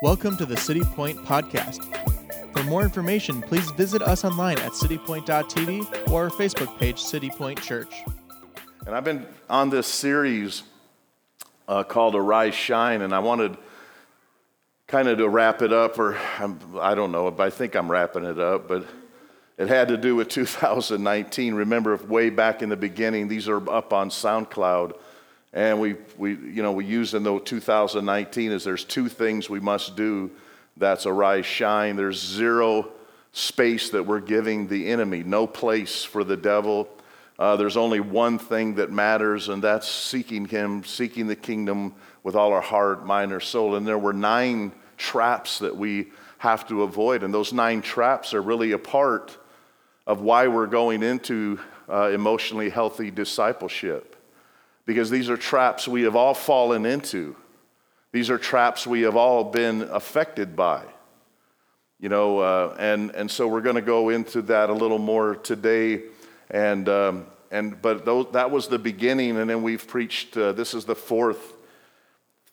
Welcome to the City Point Podcast. For more information, please visit us online at citypoint.tv or our Facebook page, City Point Church. And I've been on this series uh, called Arise Shine, and I wanted kind of to wrap it up, or I'm, I do not know, but I think I'm wrapping it up, but it had to do with 2019. Remember, way back in the beginning, these are up on SoundCloud. And we, we, you know, we use in the 2019 is there's two things we must do. That's arise, shine. There's zero space that we're giving the enemy, no place for the devil. Uh, there's only one thing that matters, and that's seeking him, seeking the kingdom with all our heart, mind, or soul. And there were nine traps that we have to avoid. And those nine traps are really a part of why we're going into uh, emotionally healthy discipleship because these are traps we have all fallen into. These are traps we have all been affected by. You know, uh, and, and so we're going to go into that a little more today. And, um, and, but those, that was the beginning, and then we've preached, uh, this is the fourth,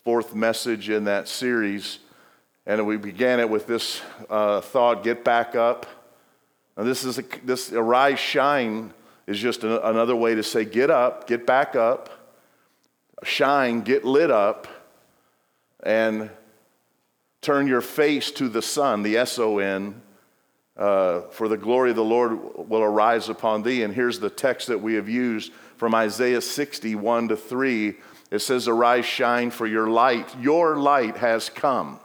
fourth message in that series. And we began it with this uh, thought get back up. And this is a, this arise, shine is just another way to say get up, get back up shine, get lit up, and turn your face to the sun, the S O N, uh, for the glory of the Lord will arise upon thee. And here's the text that we have used from Isaiah 61 to 3. It says, Arise, shine, for your light, your light has come,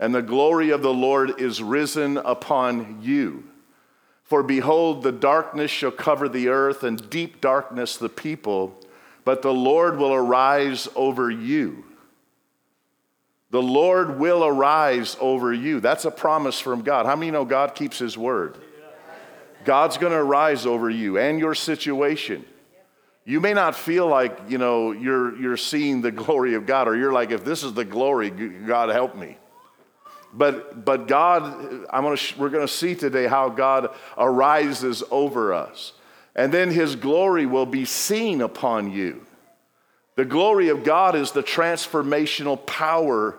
and the glory of the Lord is risen upon you. For behold, the darkness shall cover the earth, and deep darkness the people but the Lord will arise over you. The Lord will arise over you. That's a promise from God. How many know God keeps His word? God's going to arise over you and your situation. You may not feel like, you know, you're, you're seeing the glory of God, or you're like, if this is the glory, God help me. But, but God, I'm gonna, we're going to see today how God arises over us and then his glory will be seen upon you. The glory of God is the transformational power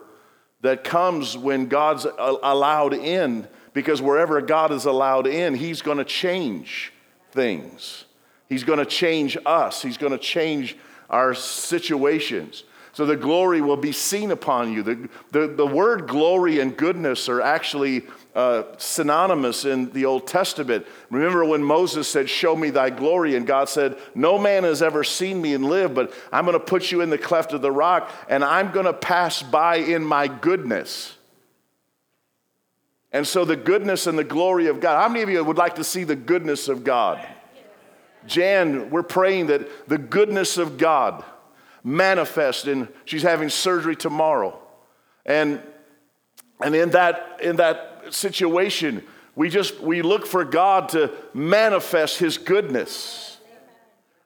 that comes when God's allowed in, because wherever God is allowed in, he's going to change things. He's going to change us, he's going to change our situations. So the glory will be seen upon you. The, the, the word glory and goodness are actually uh, synonymous in the Old Testament. Remember when Moses said, Show me thy glory, and God said, No man has ever seen me and lived, but I'm going to put you in the cleft of the rock, and I'm going to pass by in my goodness. And so the goodness and the glory of God. How many of you would like to see the goodness of God? Jan, we're praying that the goodness of God manifest in she's having surgery tomorrow. And and in that in that situation. We just we look for God to manifest his goodness.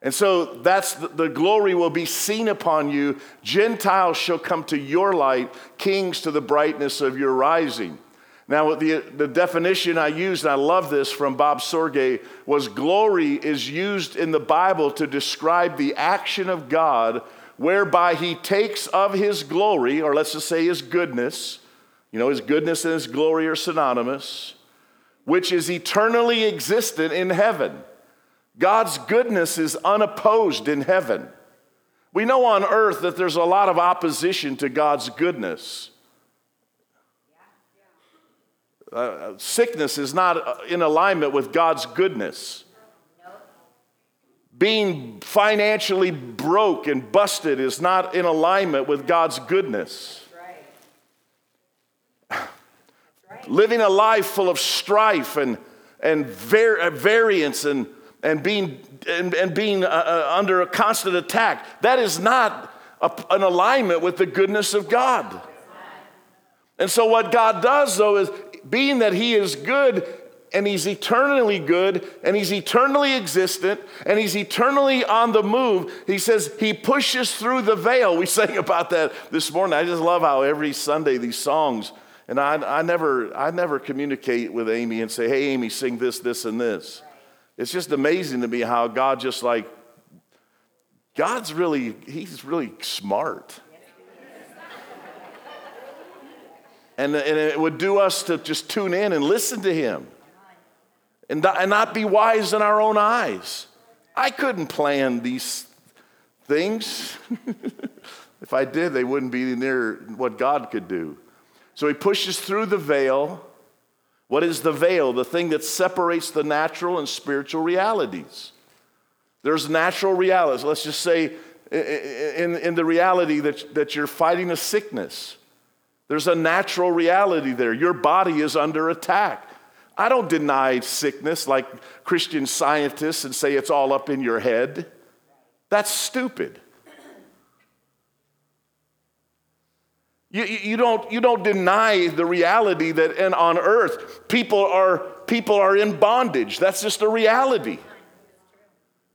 And so that's the, the, glory will be seen upon you. Gentiles shall come to your light, kings to the brightness of your rising. Now, the, the definition I used, and I love this from Bob Sorge, was glory is used in the Bible to describe the action of God whereby he takes of his glory, or let's just say his goodness, you know, his goodness and his glory are synonymous, which is eternally existent in heaven. God's goodness is unopposed in heaven. We know on earth that there's a lot of opposition to God's goodness. Uh, sickness is not in alignment with God's goodness. Being financially broke and busted is not in alignment with God's goodness. Living a life full of strife and, and var- uh, variance and, and being, and, and being uh, uh, under a constant attack, that is not a, an alignment with the goodness of God. And so, what God does, though, is being that He is good and He's eternally good and He's eternally existent and He's eternally on the move, He says He pushes through the veil. We sang about that this morning. I just love how every Sunday these songs and I, I, never, I never communicate with Amy and say, hey, Amy, sing this, this, and this. It's just amazing to me how God just like, God's really, he's really smart. And, and it would do us to just tune in and listen to him and, and not be wise in our own eyes. I couldn't plan these things. if I did, they wouldn't be near what God could do. So he pushes through the veil. What is the veil? The thing that separates the natural and spiritual realities. There's natural realities. Let's just say, in, in the reality that, that you're fighting a sickness, there's a natural reality there. Your body is under attack. I don't deny sickness like Christian scientists and say it's all up in your head. That's stupid. You, you, don't, you don't deny the reality that on earth people are, people are in bondage. That's just a reality.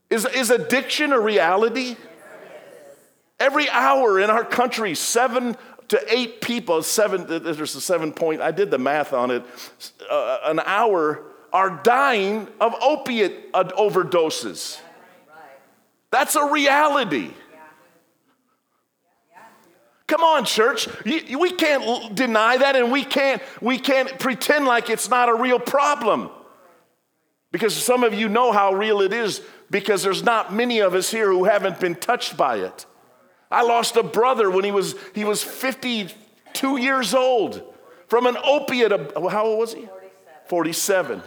Is, is addiction a reality? Every hour in our country, seven to eight people, seven, there's a seven point, I did the math on it, uh, an hour are dying of opiate overdoses. That's a reality. Come on, church. We can't deny that and we can't, we can't pretend like it's not a real problem. Because some of you know how real it is because there's not many of us here who haven't been touched by it. I lost a brother when he was, he was 52 years old from an opiate. How old was he? 47.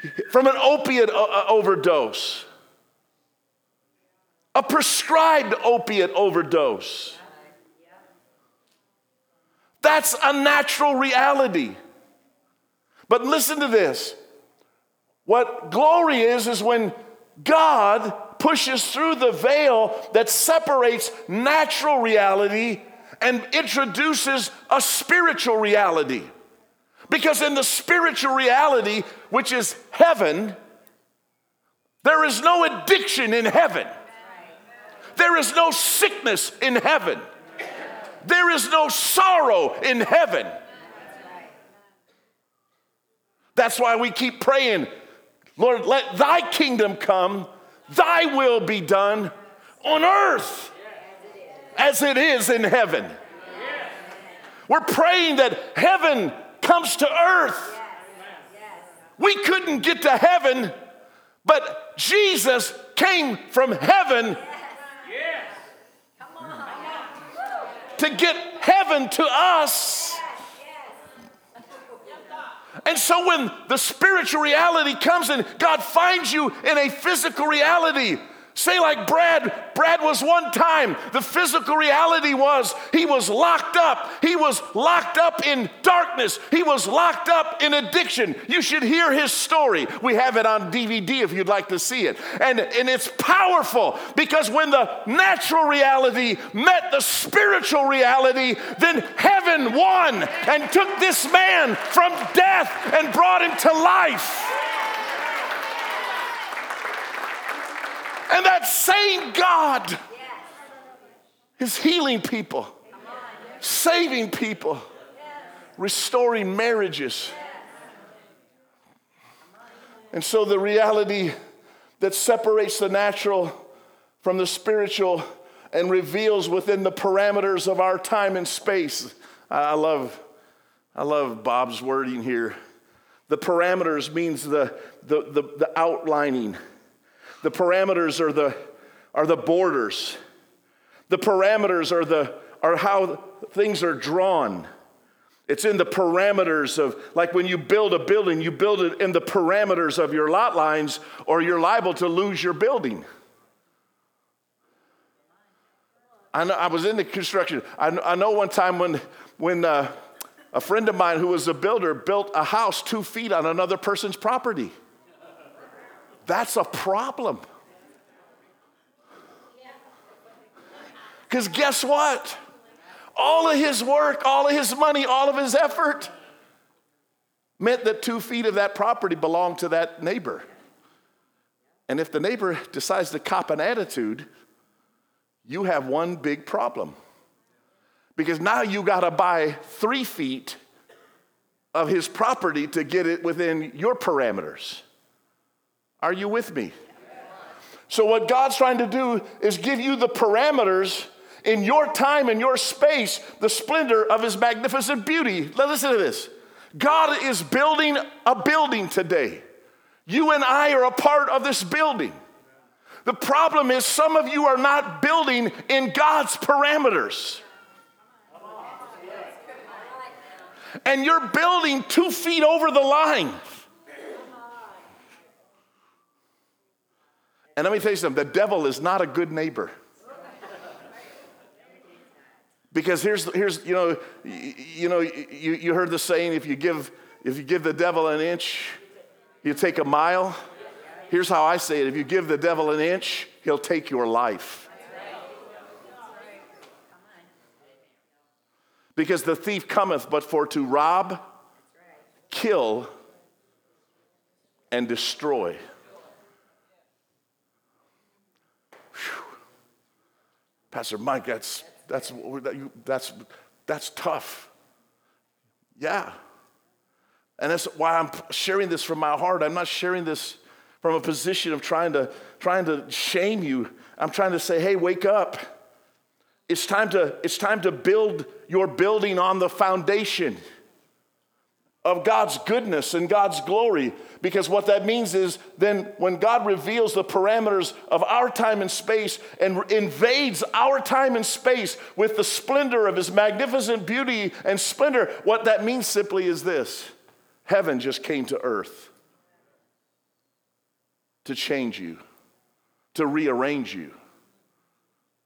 47. From an opiate uh, uh, overdose. A prescribed opiate overdose. That's a natural reality. But listen to this. What glory is, is when God pushes through the veil that separates natural reality and introduces a spiritual reality. Because in the spiritual reality, which is heaven, there is no addiction in heaven. There is no sickness in heaven. There is no sorrow in heaven. That's why we keep praying, Lord, let thy kingdom come Thy will be done on earth as it is in heaven. We're praying that heaven comes to earth. We couldn't get to heaven, but Jesus came from heaven to get heaven to us. And so when the spiritual reality comes and God finds you in a physical reality, Say, like Brad, Brad was one time, the physical reality was he was locked up. He was locked up in darkness. He was locked up in addiction. You should hear his story. We have it on DVD if you'd like to see it. And, and it's powerful because when the natural reality met the spiritual reality, then heaven won and took this man from death and brought him to life. And that same God is healing people, saving people, restoring marriages. And so the reality that separates the natural from the spiritual and reveals within the parameters of our time and space. I love, I love Bob's wording here. The parameters means the, the, the, the outlining the parameters are the, are the borders. The parameters are, the, are how things are drawn. It's in the parameters of, like when you build a building, you build it in the parameters of your lot lines, or you're liable to lose your building. I, know, I was in the construction. I, I know one time when, when uh, a friend of mine who was a builder built a house two feet on another person's property. That's a problem. Because guess what? All of his work, all of his money, all of his effort meant that two feet of that property belonged to that neighbor. And if the neighbor decides to cop an attitude, you have one big problem. Because now you got to buy three feet of his property to get it within your parameters. Are you with me? So, what God's trying to do is give you the parameters in your time and your space the splendor of his magnificent beauty. Listen to this. God is building a building today. You and I are a part of this building. The problem is, some of you are not building in God's parameters. And you're building two feet over the line. And let me tell you something the devil is not a good neighbor. Because here's, here's you know, you, know, you, you heard the saying if you, give, if you give the devil an inch, you take a mile. Here's how I say it if you give the devil an inch, he'll take your life. Because the thief cometh but for to rob, kill, and destroy. Pastor Mike, that's, that's, that's, that's tough. Yeah. And that's why I'm sharing this from my heart. I'm not sharing this from a position of trying to, trying to shame you. I'm trying to say, hey, wake up. It's time to, it's time to build your building on the foundation of God's goodness and God's glory. Because what that means is then when God reveals the parameters of our time and space and invades our time and space with the splendor of his magnificent beauty and splendor, what that means simply is this heaven just came to earth to change you, to rearrange you,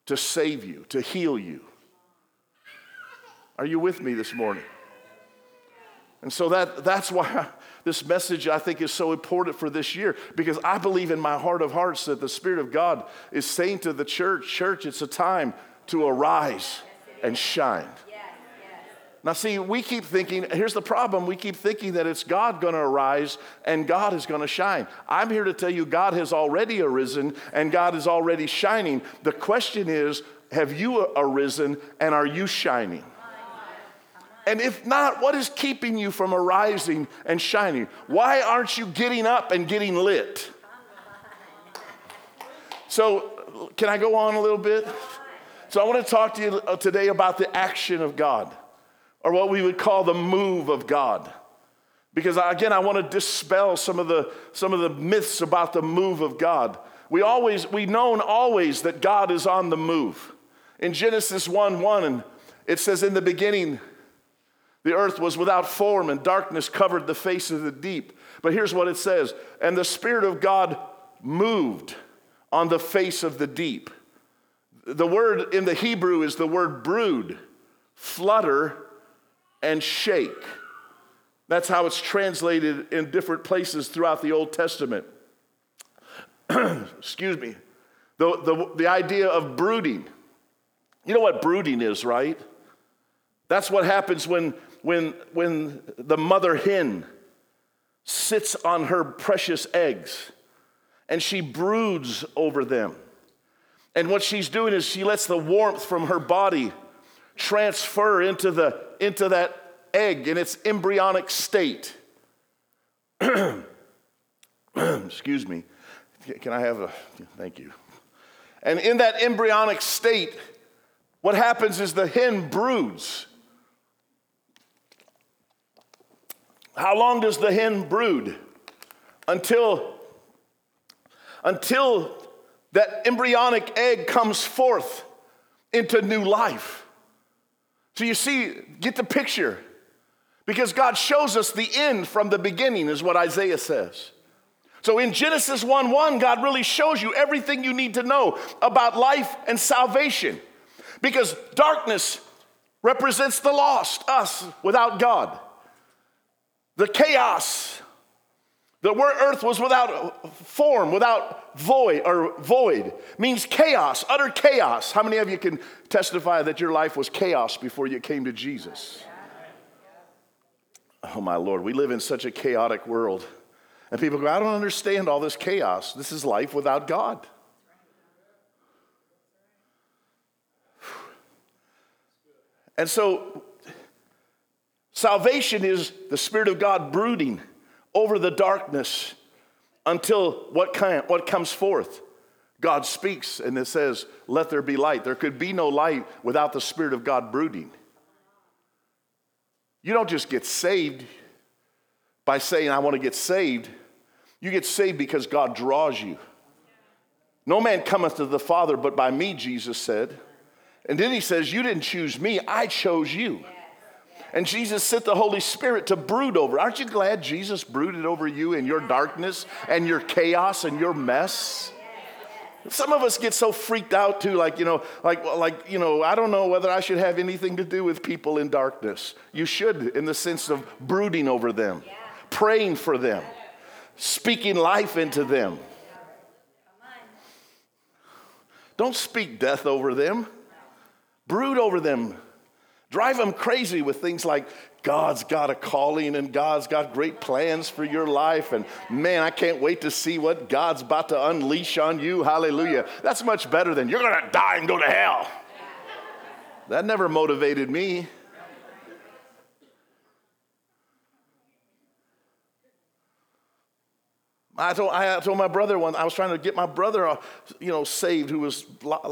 to save you, to heal you. Are you with me this morning? And so that, that's why this message I think is so important for this year because I believe in my heart of hearts that the Spirit of God is saying to the church, Church, it's a time to arise and shine. Now, see, we keep thinking, here's the problem. We keep thinking that it's God going to arise and God is going to shine. I'm here to tell you, God has already arisen and God is already shining. The question is, have you arisen and are you shining? And if not, what is keeping you from arising and shining? Why aren't you getting up and getting lit? So, can I go on a little bit? So, I want to talk to you uh, today about the action of God or what we would call the move of God. Because again, I want to dispel some of the, some of the myths about the move of God. We always, we known always that God is on the move. In Genesis 1 1, and it says, In the beginning, the earth was without form and darkness covered the face of the deep. But here's what it says And the Spirit of God moved on the face of the deep. The word in the Hebrew is the word brood, flutter, and shake. That's how it's translated in different places throughout the Old Testament. Excuse me. The, the, the idea of brooding. You know what brooding is, right? That's what happens when, when, when the mother hen sits on her precious eggs and she broods over them. And what she's doing is she lets the warmth from her body transfer into, the, into that egg in its embryonic state. Excuse me. Can I have a thank you? And in that embryonic state, what happens is the hen broods. How long does the hen brood? Until, until that embryonic egg comes forth into new life. So you see, get the picture. Because God shows us the end from the beginning, is what Isaiah says. So in Genesis 1 1, God really shows you everything you need to know about life and salvation. Because darkness represents the lost, us without God. The chaos, the word earth was without form, without void or void, means chaos, utter chaos. How many of you can testify that your life was chaos before you came to Jesus? Oh my Lord, we live in such a chaotic world. And people go, I don't understand all this chaos. This is life without God. And so, salvation is the Spirit of God brooding over the darkness until what, kind, what comes forth? God speaks and it says, Let there be light. There could be no light without the Spirit of God brooding. You don't just get saved by saying, I want to get saved. You get saved because God draws you. No man cometh to the Father but by me, Jesus said. And then he says, You didn't choose me, I chose you. And Jesus sent the Holy Spirit to brood over. Aren't you glad Jesus brooded over you in your darkness and your chaos and your mess? Some of us get so freaked out too, like, you know, like, like, you know, I don't know whether I should have anything to do with people in darkness. You should, in the sense of brooding over them, praying for them, speaking life into them. Don't speak death over them, brood over them. Drive them crazy with things like God's got a calling and God's got great plans for your life. And man, I can't wait to see what God's about to unleash on you. Hallelujah. That's much better than you're going to die and go to hell. That never motivated me. I told, I told my brother one, I was trying to get my brother, uh, you know, saved, who was,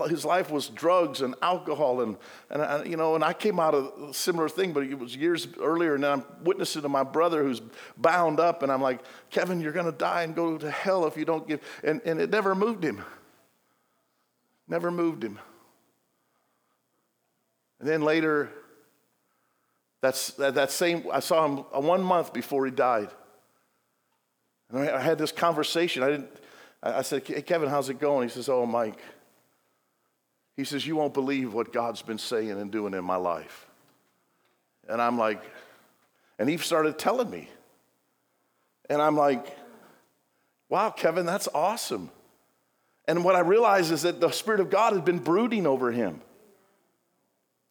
his life was drugs and alcohol. And, and I, you know, and I came out of a similar thing, but it was years earlier. And I'm witnessing to my brother who's bound up. And I'm like, Kevin, you're going to die and go to hell if you don't give. And, and it never moved him. Never moved him. And then later, that's, that, that same, I saw him one month before he died. And I, had this conversation. I didn't. I said, hey, Kevin, how's it going? He says, Oh, Mike. He says, You won't believe what God's been saying and doing in my life. And I'm like, and he started telling me. And I'm like, Wow, Kevin, that's awesome. And what I realized is that the Spirit of God had been brooding over him.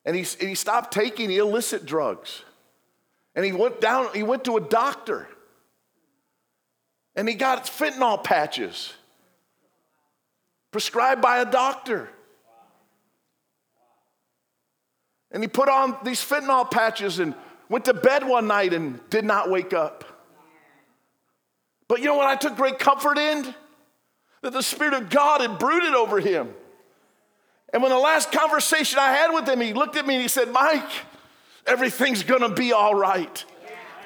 And he, he stopped taking illicit drugs. And he went down, he went to a doctor and he got fentanyl patches prescribed by a doctor. And he put on these fentanyl patches and went to bed one night and did not wake up. But you know what I took great comfort in? That the Spirit of God had brooded over him. And when the last conversation I had with him, he looked at me and he said, Mike, everything's gonna be all right.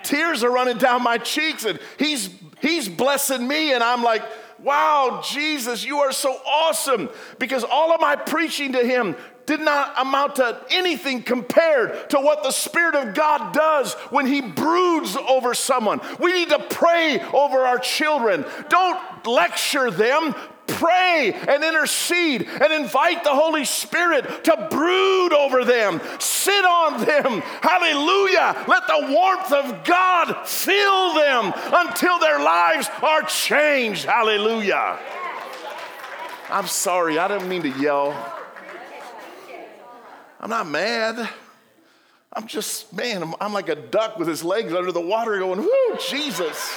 Tears are running down my cheeks, and he's He's blessing me, and I'm like, wow, Jesus, you are so awesome. Because all of my preaching to him did not amount to anything compared to what the Spirit of God does when He broods over someone. We need to pray over our children. Don't lecture them, pray and intercede and invite the Holy Spirit to brood over them, sit on them. Hallelujah. Let the warmth of God fill them until their lives are changed. Hallelujah. I'm sorry, I didn't mean to yell. I'm not mad. I'm just, man, I'm, I'm like a duck with his legs under the water going, whoo, Jesus.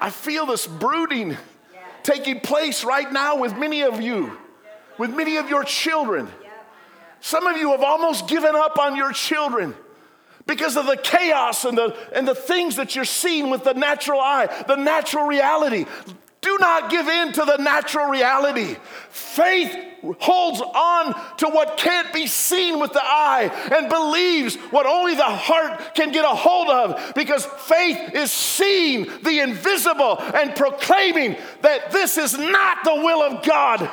I feel this brooding taking place right now with many of you, with many of your children. Some of you have almost given up on your children because of the chaos and the, and the things that you're seeing with the natural eye, the natural reality. Do not give in to the natural reality. Faith holds on to what can't be seen with the eye and believes what only the heart can get a hold of because faith is seeing the invisible and proclaiming that this is not the will of God.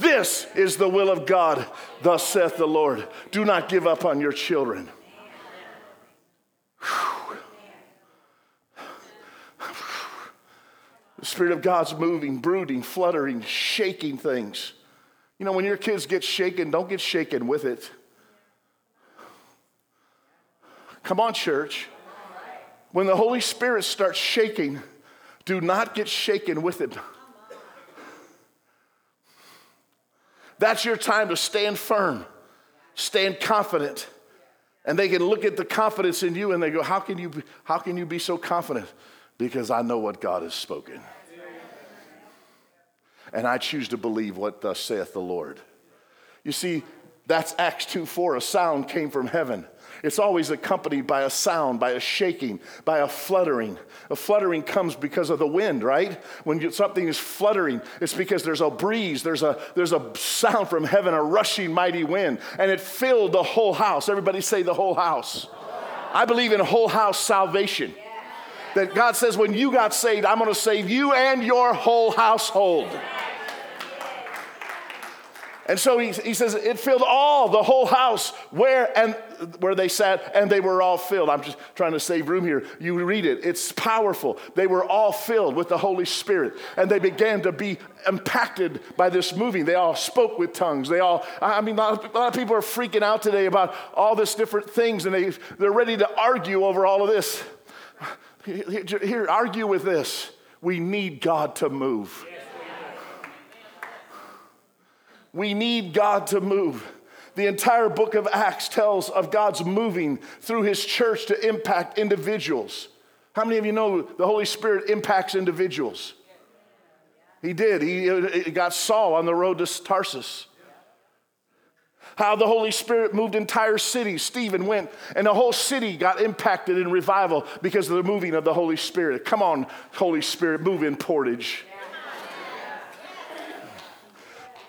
This is the will of God, thus saith the Lord. Do not give up on your children. Whew. The Spirit of God's moving, brooding, fluttering, shaking things. You know, when your kids get shaken, don't get shaken with it. Come on, church. When the Holy Spirit starts shaking, do not get shaken with it. That's your time to stand firm, stand confident. And they can look at the confidence in you and they go, How can you how can you be so confident? Because I know what God has spoken. And I choose to believe what thus saith the Lord. You see, That's Acts 2 4. A sound came from heaven. It's always accompanied by a sound, by a shaking, by a fluttering. A fluttering comes because of the wind, right? When something is fluttering, it's because there's a breeze, there's a, there's a sound from heaven, a rushing mighty wind, and it filled the whole house. Everybody say the whole house. I believe in whole house salvation. That God says, when you got saved, I'm going to save you and your whole household. And so he, he says it filled all the whole house where and where they sat, and they were all filled. I'm just trying to save room here. You read it; it's powerful. They were all filled with the Holy Spirit, and they began to be impacted by this moving. They all spoke with tongues. They all, I mean, a lot, of, a lot of people are freaking out today about all this different things, and they they're ready to argue over all of this. Here, argue with this. We need God to move. We need God to move. The entire book of Acts tells of God's moving through his church to impact individuals. How many of you know the Holy Spirit impacts individuals? He did. He got Saul on the road to Tarsus. How the Holy Spirit moved entire cities. Stephen went, and the whole city got impacted in revival because of the moving of the Holy Spirit. Come on, Holy Spirit, move in Portage.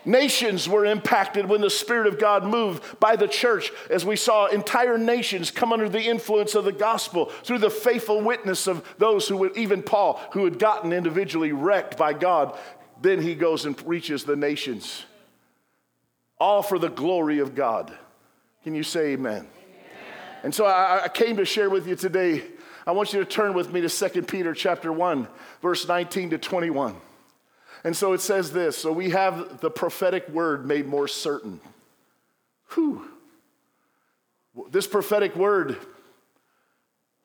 Nations were impacted when the Spirit of God moved by the church, as we saw entire nations come under the influence of the gospel through the faithful witness of those who would, even Paul, who had gotten individually wrecked by God. Then he goes and reaches the nations, all for the glory of God. Can you say amen? amen. And so I, I came to share with you today. I want you to turn with me to 2 Peter chapter 1, verse 19 to 21. And so it says this so we have the prophetic word made more certain. Whew. This prophetic word,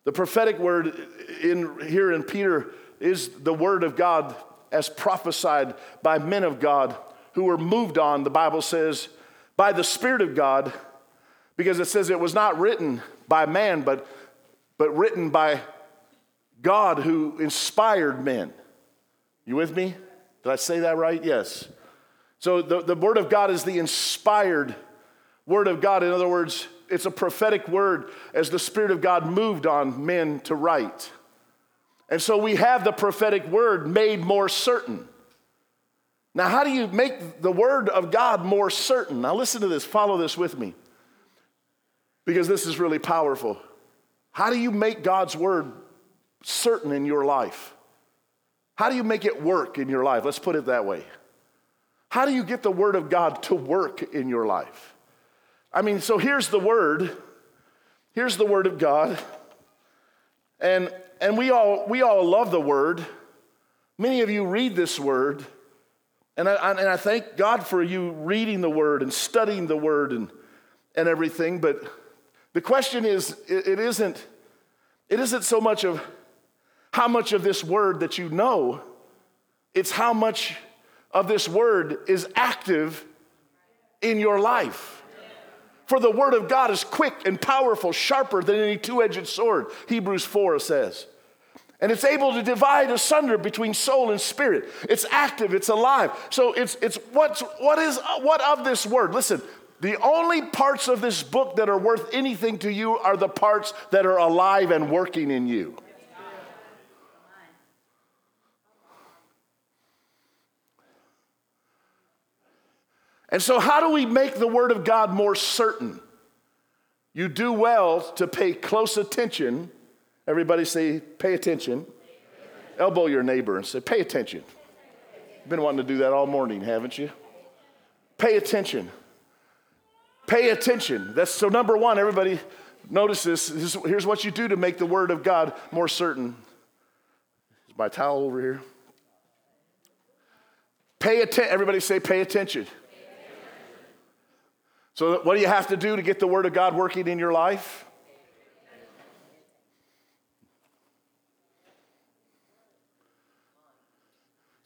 the prophetic word in, here in Peter is the word of God as prophesied by men of God who were moved on, the Bible says, by the Spirit of God, because it says it was not written by man, but, but written by God who inspired men. You with me? Did I say that right? Yes. So the, the Word of God is the inspired Word of God. In other words, it's a prophetic word as the Spirit of God moved on men to write. And so we have the prophetic word made more certain. Now, how do you make the word of God more certain? Now, listen to this, follow this with me, because this is really powerful. How do you make God's word certain in your life? How do you make it work in your life? Let's put it that way. How do you get the Word of God to work in your life? I mean, so here's the Word. Here's the Word of God. And, and we, all, we all love the Word. Many of you read this Word. And I, and I thank God for you reading the Word and studying the Word and, and everything. But the question is, it, isn't, it isn't so much of how much of this word that you know, it's how much of this word is active in your life. For the word of God is quick and powerful, sharper than any two edged sword, Hebrews 4 says. And it's able to divide asunder between soul and spirit. It's active, it's alive. So it's, it's what's, what is what of this word? Listen, the only parts of this book that are worth anything to you are the parts that are alive and working in you. And so, how do we make the Word of God more certain? You do well to pay close attention. Everybody say, pay attention. Elbow your neighbor and say, pay attention. Been wanting to do that all morning, haven't you? Pay attention. Pay attention. That's so, number one, everybody notice this. Here's what you do to make the Word of God more certain. Is my towel over here? Pay attention. Everybody say, pay attention. So, what do you have to do to get the Word of God working in your life?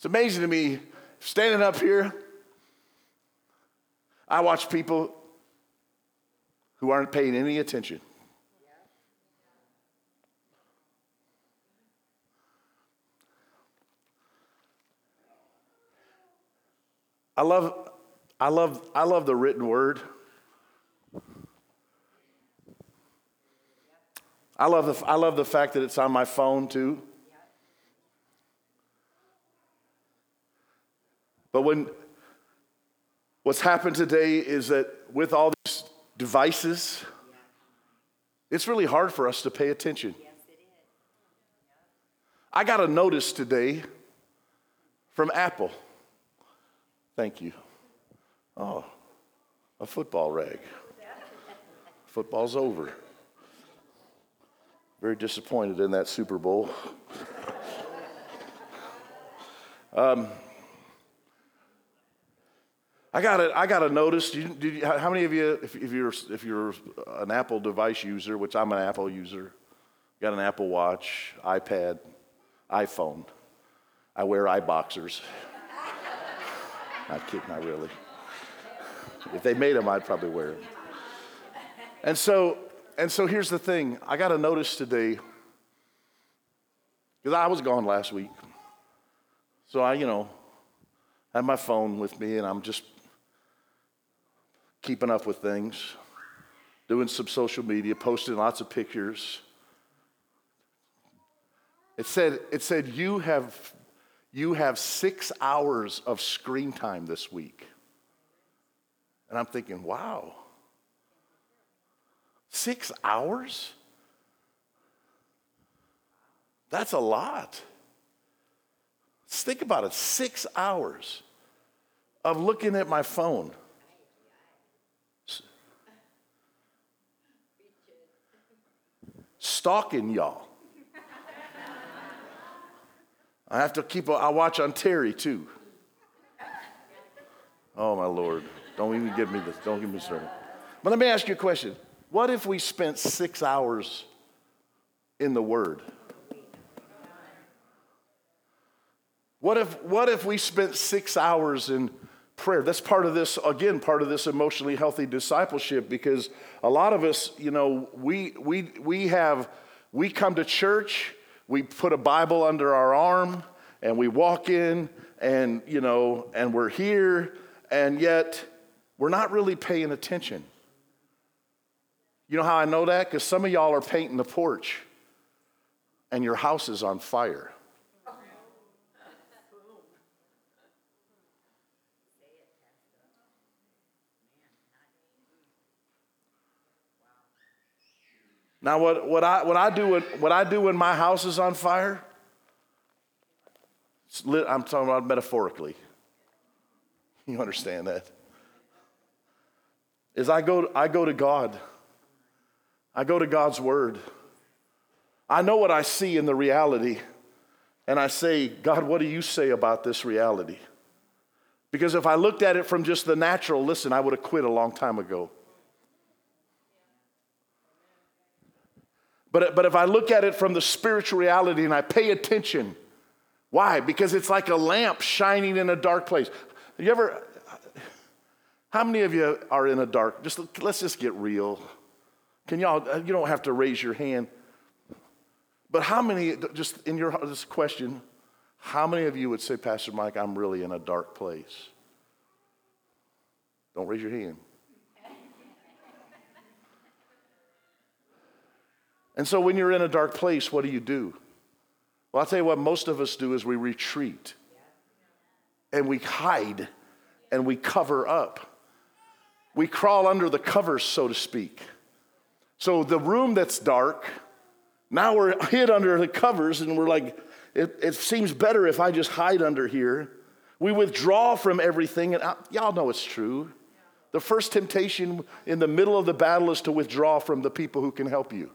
It's amazing to me, standing up here, I watch people who aren't paying any attention. I love, I love, I love the written word. I love, the, I love the fact that it's on my phone too. But when what's happened today is that with all these devices, it's really hard for us to pay attention. I got a notice today from Apple. Thank you. Oh, a football rag. Football's over. Very disappointed in that Super Bowl. Um, I got a, I got a notice. Did you, how many of you, if, if, you're, if you're an Apple device user, which I'm an Apple user, got an Apple Watch, iPad, iPhone. I wear eye boxers. not kidding, not really. If they made them, I'd probably wear them. And so, and so here's the thing. I got a notice today because I was gone last week. So I, you know, had my phone with me and I'm just keeping up with things, doing some social media, posting lots of pictures. It said, it said you, have, you have six hours of screen time this week. And I'm thinking, wow, six hours? That's a lot. Let's think about it six hours of looking at my phone. Stalking y'all. I have to keep, a, I watch on Terry too. Oh, my Lord. Don't even give me this. Don't give me started. But let me ask you a question. What if we spent six hours in the Word? What if, what if we spent six hours in prayer. That's part of this, again, part of this emotionally healthy discipleship because a lot of us, you know, we, we, we have, we come to church, we put a Bible under our arm, and we walk in, and, you know, and we're here, and yet we're not really paying attention. You know how I know that? Because some of y'all are painting the porch, and your house is on fire. Now, what, what, I, what, I do when, what I do when my house is on fire, lit, I'm talking about metaphorically. You understand that? Is I go, I go to God. I go to God's word. I know what I see in the reality, and I say, God, what do you say about this reality? Because if I looked at it from just the natural, listen, I would have quit a long time ago. But, but if I look at it from the spiritual reality and I pay attention, why? Because it's like a lamp shining in a dark place. You ever, how many of you are in a dark, just let's just get real. Can y'all, uh, you don't have to raise your hand. But how many, just in your this question, how many of you would say, Pastor Mike, I'm really in a dark place? Don't raise your hand. And so when you're in a dark place, what do you do? Well, I'll tell you what most of us do is we retreat and we hide and we cover up. We crawl under the covers, so to speak. So the room that's dark, now we're hid under the covers and we're like, it, it seems better if I just hide under here. We withdraw from everything, and I, y'all know it's true. The first temptation in the middle of the battle is to withdraw from the people who can help you.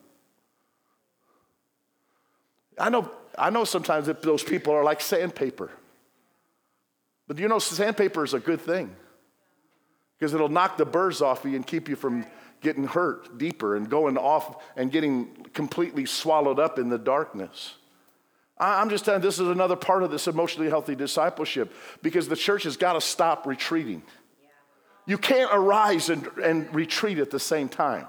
I know, I know sometimes that those people are like sandpaper. But you know, sandpaper is a good thing because it'll knock the burrs off you and keep you from getting hurt deeper and going off and getting completely swallowed up in the darkness. I'm just telling you, this is another part of this emotionally healthy discipleship because the church has got to stop retreating. You can't arise and, and retreat at the same time.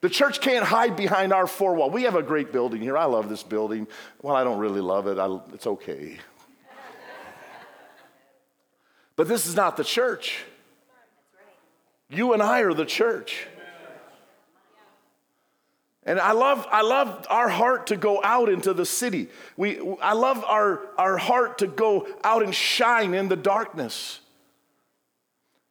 The church can't hide behind our four wall. We have a great building here. I love this building. Well, I don't really love it. I, it's okay. but this is not the church. You and I are the church. And I love, I love our heart to go out into the city. We, I love our, our heart to go out and shine in the darkness.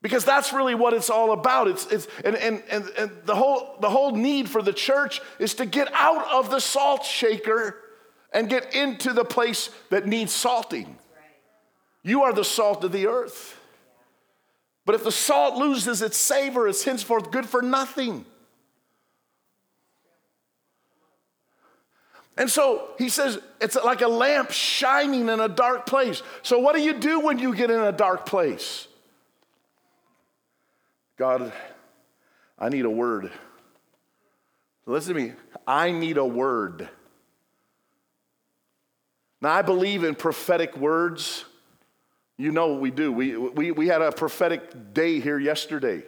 Because that's really what it's all about. It's, it's, and, and, and, and the, whole, the whole need for the church is to get out of the salt shaker and get into the place that needs salting. You are the salt of the earth. But if the salt loses its savor, it's henceforth good for nothing. And so he says it's like a lamp shining in a dark place. So, what do you do when you get in a dark place? God, I need a word. Listen to me. I need a word. Now, I believe in prophetic words. You know what we do. We, we, we had a prophetic day here yesterday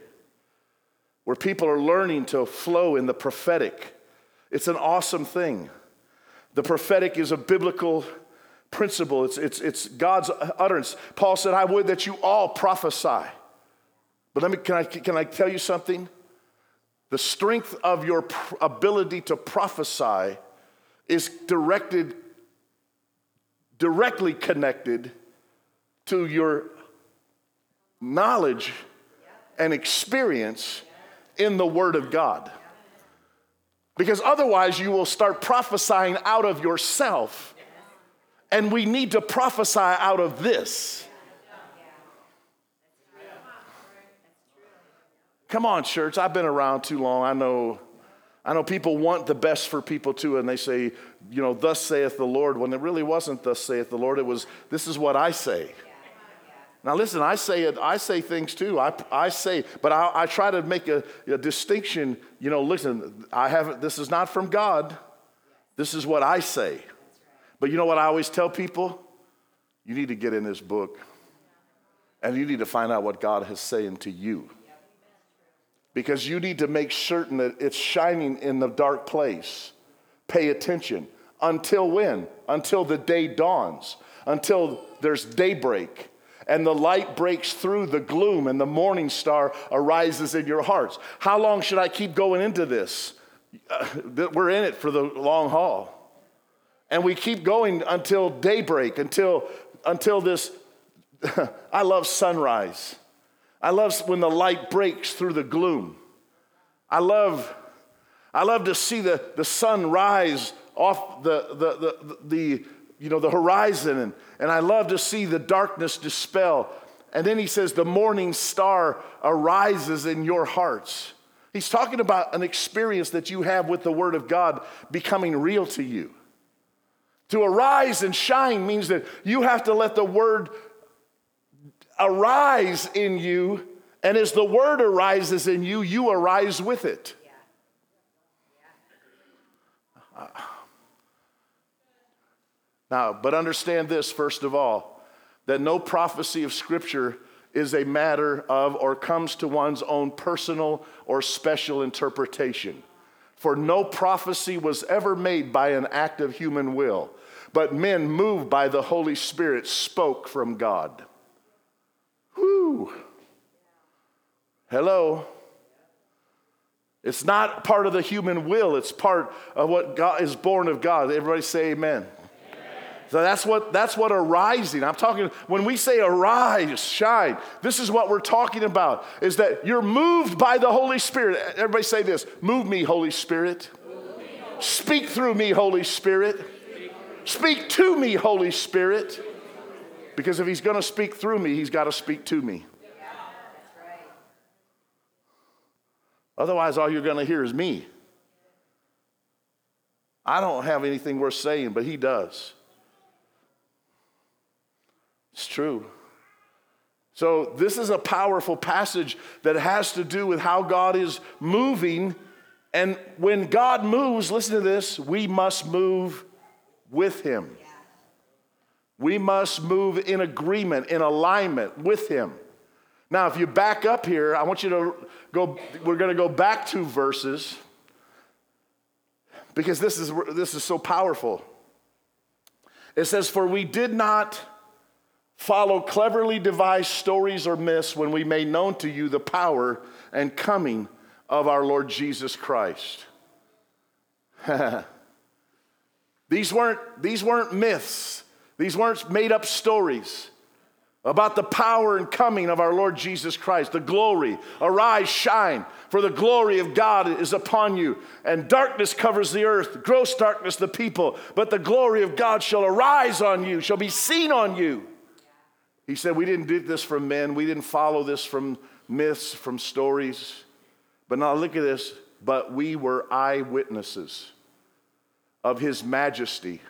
where people are learning to flow in the prophetic. It's an awesome thing. The prophetic is a biblical principle, it's, it's, it's God's utterance. Paul said, I would that you all prophesy. But let me, can I, can I tell you something? The strength of your ability to prophesy is directed, directly connected to your knowledge and experience in the Word of God. Because otherwise, you will start prophesying out of yourself. And we need to prophesy out of this. Come on, church. I've been around too long. I know, I know people want the best for people too, and they say, you know, thus saith the Lord, when it really wasn't thus saith the Lord. It was, this is what I say. Now, listen, I say it, I say things too. I, I say, but I, I try to make a, a, distinction. You know, listen, I haven't, this is not from God. This is what I say. But you know what I always tell people? You need to get in this book and you need to find out what God is saying to you. Because you need to make certain that it's shining in the dark place. Pay attention. Until when? Until the day dawns, until there's daybreak and the light breaks through the gloom and the morning star arises in your hearts. How long should I keep going into this? Uh, we're in it for the long haul. And we keep going until daybreak, until, until this. I love sunrise. I love when the light breaks through the gloom. I love, I love to see the, the sun rise off the, the, the, the you know, the horizon, and, and I love to see the darkness dispel. And then he says, The morning star arises in your hearts. He's talking about an experience that you have with the Word of God becoming real to you. To arise and shine means that you have to let the Word arise in you, and as the Word arises in you, you arise with it. Uh, now, but understand this first of all that no prophecy of Scripture is a matter of or comes to one's own personal or special interpretation. For no prophecy was ever made by an act of human will, but men moved by the Holy Spirit spoke from God. Whoo! Hello. It's not part of the human will, it's part of what God is born of God. Everybody say amen. So that's what that's what arising. I'm talking when we say arise, shine. This is what we're talking about is that you're moved by the Holy Spirit. Everybody say this, move me Holy Spirit. Speak through me Holy Spirit. Speak to me Holy Spirit. Because if he's going to speak through me, he's got to speak to me. Otherwise all you're going to hear is me. I don't have anything worth saying, but he does. It's true. So, this is a powerful passage that has to do with how God is moving. And when God moves, listen to this, we must move with Him. We must move in agreement, in alignment with Him. Now, if you back up here, I want you to go, we're going to go back two verses because this is, this is so powerful. It says, For we did not follow cleverly devised stories or myths when we made known to you the power and coming of our Lord Jesus Christ. these, weren't, these weren't myths, these weren't made up stories about the power and coming of our Lord Jesus Christ, the glory. Arise, shine, for the glory of God is upon you. And darkness covers the earth, gross darkness the people, but the glory of God shall arise on you, shall be seen on you. He said, We didn't do this from men, we didn't follow this from myths, from stories. But now look at this. But we were eyewitnesses of his majesty,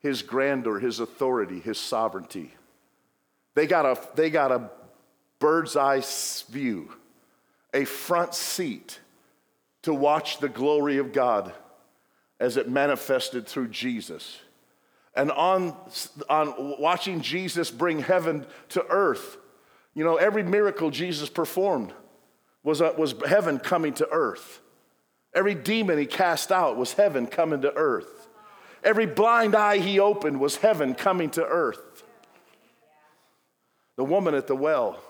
his grandeur, his authority, his sovereignty. They got a, they got a bird's eye view, a front seat to watch the glory of God as it manifested through Jesus. And on, on watching Jesus bring heaven to earth, you know, every miracle Jesus performed was, was heaven coming to earth. Every demon he cast out was heaven coming to earth. Every blind eye he opened was heaven coming to earth. The woman at the well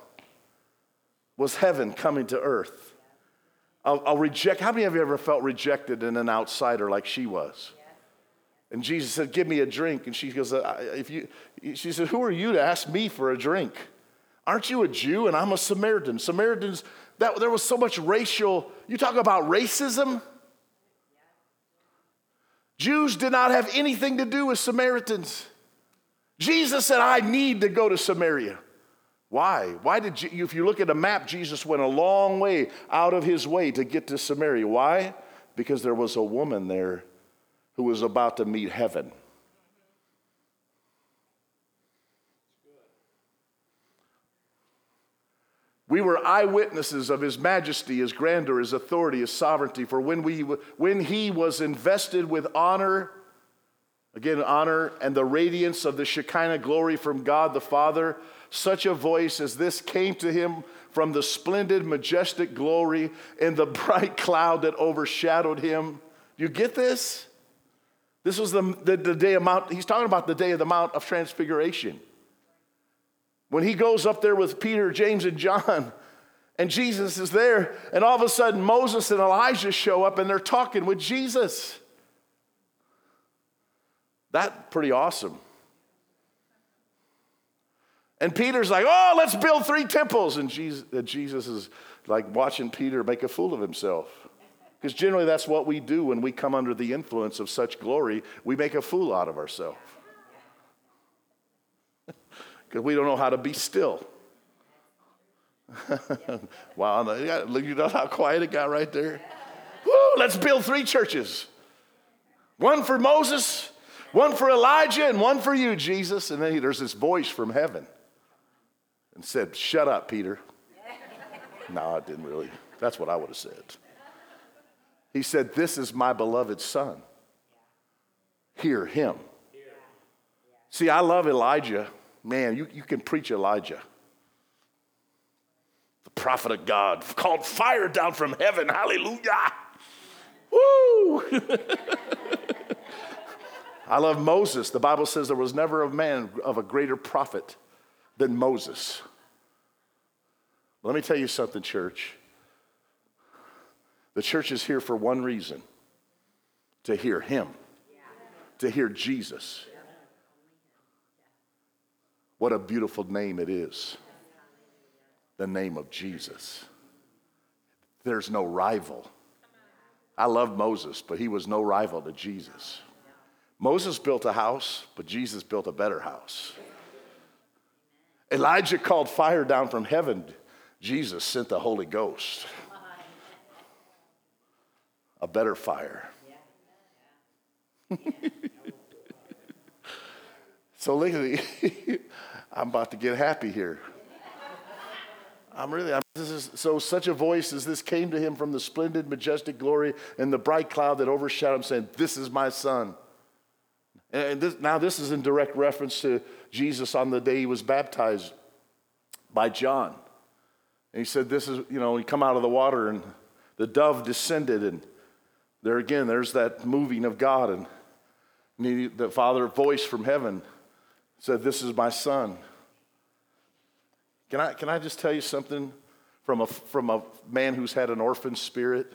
was heaven coming to earth. I'll, I'll, reject. How many of you ever felt rejected and an outsider like she was? And Jesus said, "Give me a drink." And she goes, "If you," she said, "Who are you to ask me for a drink? Aren't you a Jew and I'm a Samaritan? Samaritans that there was so much racial, you talk about racism. Jews did not have anything to do with Samaritans. Jesus said, I need to go to Samaria. Why? Why did you, if you look at a map, Jesus went a long way out of his way to get to Samaria. Why? Because there was a woman there who was about to meet heaven. We were eyewitnesses of his majesty, his grandeur, his authority, his sovereignty. For when, we, when he was invested with honor, again, honor and the radiance of the Shekinah glory from God the Father, such a voice as this came to him from the splendid, majestic glory in the bright cloud that overshadowed him. Do you get this? This was the, the, the day of Mount, he's talking about the day of the Mount of Transfiguration. When he goes up there with Peter, James, and John, and Jesus is there, and all of a sudden Moses and Elijah show up and they're talking with Jesus. That's pretty awesome. And Peter's like, oh, let's build three temples. And Jesus, Jesus is like watching Peter make a fool of himself. Because generally that's what we do when we come under the influence of such glory. We make a fool out of ourselves because we don't know how to be still. wow, you know how quiet it got right there? Woo, let's build three churches one for Moses, one for Elijah, and one for you, Jesus. And then there's this voice from heaven and said, Shut up, Peter. no, I didn't really. That's what I would have said. He said, This is my beloved son. Hear him. See, I love Elijah Man, you, you can preach Elijah, the prophet of God, called fire down from heaven. Hallelujah. Woo! I love Moses. The Bible says there was never a man of a greater prophet than Moses. Let me tell you something, church. The church is here for one reason to hear him, to hear Jesus. What a beautiful name it is. The name of Jesus. There's no rival. I love Moses, but he was no rival to Jesus. Moses built a house, but Jesus built a better house. Elijah called fire down from heaven. Jesus sent the Holy Ghost. A better fire. so look at the I'm about to get happy here. I'm really, I'm, this is, so such a voice as this came to him from the splendid, majestic glory and the bright cloud that overshadowed him, saying, This is my son. And this, now, this is in direct reference to Jesus on the day he was baptized by John. And he said, This is, you know, he come out of the water and the dove descended. And there again, there's that moving of God. And he, the Father voice from heaven said, This is my son. Can I, can I just tell you something from a, from a man who's had an orphan spirit?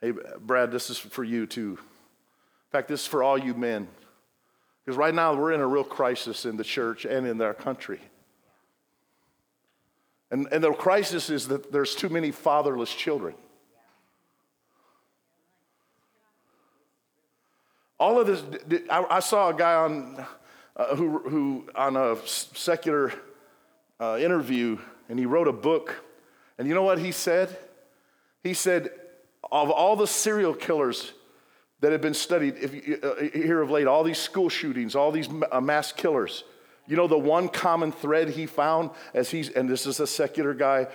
Hey, Brad, this is for you too. In fact, this is for all you men. Because right now we're in a real crisis in the church and in our country. And, and the crisis is that there's too many fatherless children. All of this, I, I saw a guy on, uh, who, who, on a secular uh, interview, and he wrote a book. And you know what he said? He said, of all the serial killers that have been studied if you, uh, here of late, all these school shootings, all these uh, mass killers, you know the one common thread he found as he's, and this is a secular guy,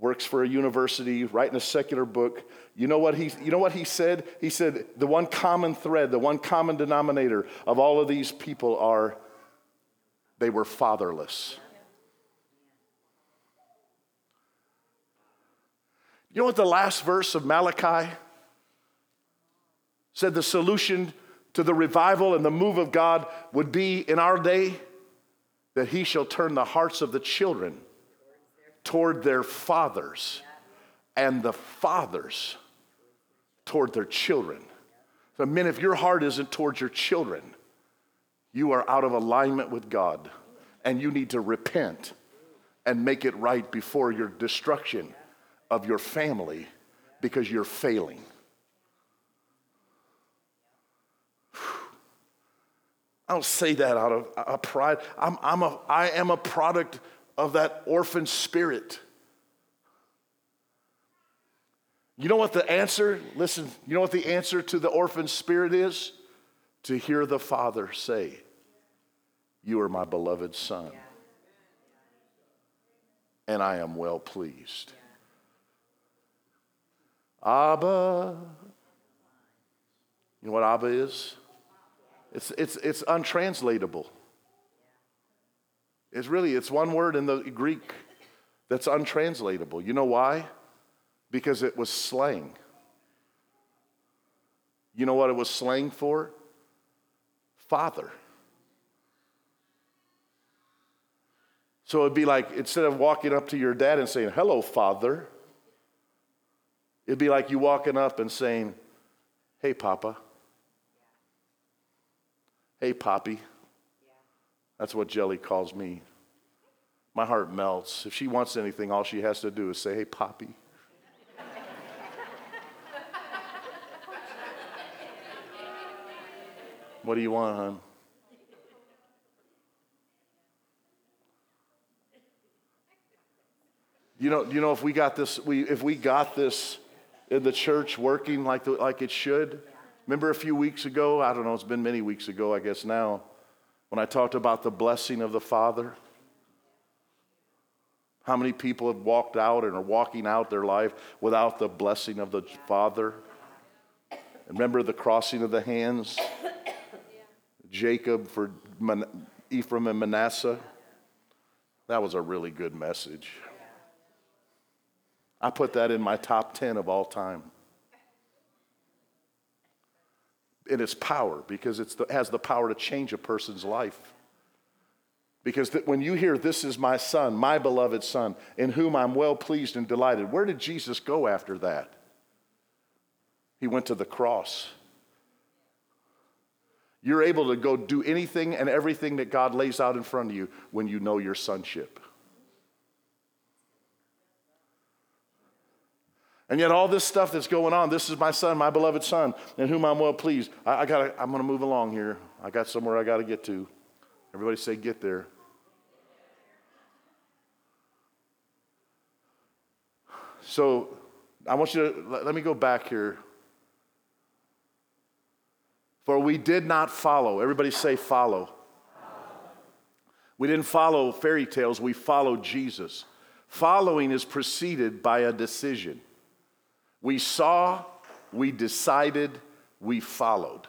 works for a university, writing a secular book. You know what he, you know what he said? He said the one common thread, the one common denominator of all of these people are they were fatherless. You know what the last verse of Malachi said the solution to the revival and the move of God would be in our day? That he shall turn the hearts of the children toward their fathers and the fathers toward their children. So, men, if your heart isn't towards your children, you are out of alignment with God and you need to repent and make it right before your destruction of your family because you're failing. I don't say that out of a pride. I'm, I'm a, I am a product of that orphan spirit. You know what the answer, listen, you know what the answer to the orphan spirit is? To hear the Father say, You are my beloved Son, and I am well pleased. Abba. You know what Abba is? It's, it's, it's untranslatable. It's really, it's one word in the Greek that's untranslatable. You know why? Because it was slang. You know what it was slang for? Father. So it'd be like, instead of walking up to your dad and saying, hello, father, it'd be like you walking up and saying, hey, papa. Hey, Poppy. That's what Jelly calls me. My heart melts. If she wants anything, all she has to do is say, Hey, Poppy. what do you want, hon? You know, you know if we got this, we, if we got this in the church working like, the, like it should, Remember a few weeks ago? I don't know, it's been many weeks ago, I guess now, when I talked about the blessing of the Father? How many people have walked out and are walking out their life without the blessing of the Father? Remember the crossing of the hands? Jacob for Ephraim and Manasseh? That was a really good message. I put that in my top 10 of all time in its power because it has the power to change a person's life. Because when you hear, This is my son, my beloved son, in whom I'm well pleased and delighted, where did Jesus go after that? He went to the cross. You're able to go do anything and everything that God lays out in front of you when you know your sonship. And yet, all this stuff that's going on, this is my son, my beloved son, in whom I'm well pleased. I, I got I'm going to move along here. I got somewhere I got to get to. Everybody say, get there. So, I want you to let, let me go back here. For we did not follow. Everybody say, follow. We didn't follow fairy tales, we followed Jesus. Following is preceded by a decision. We saw, we decided, we followed.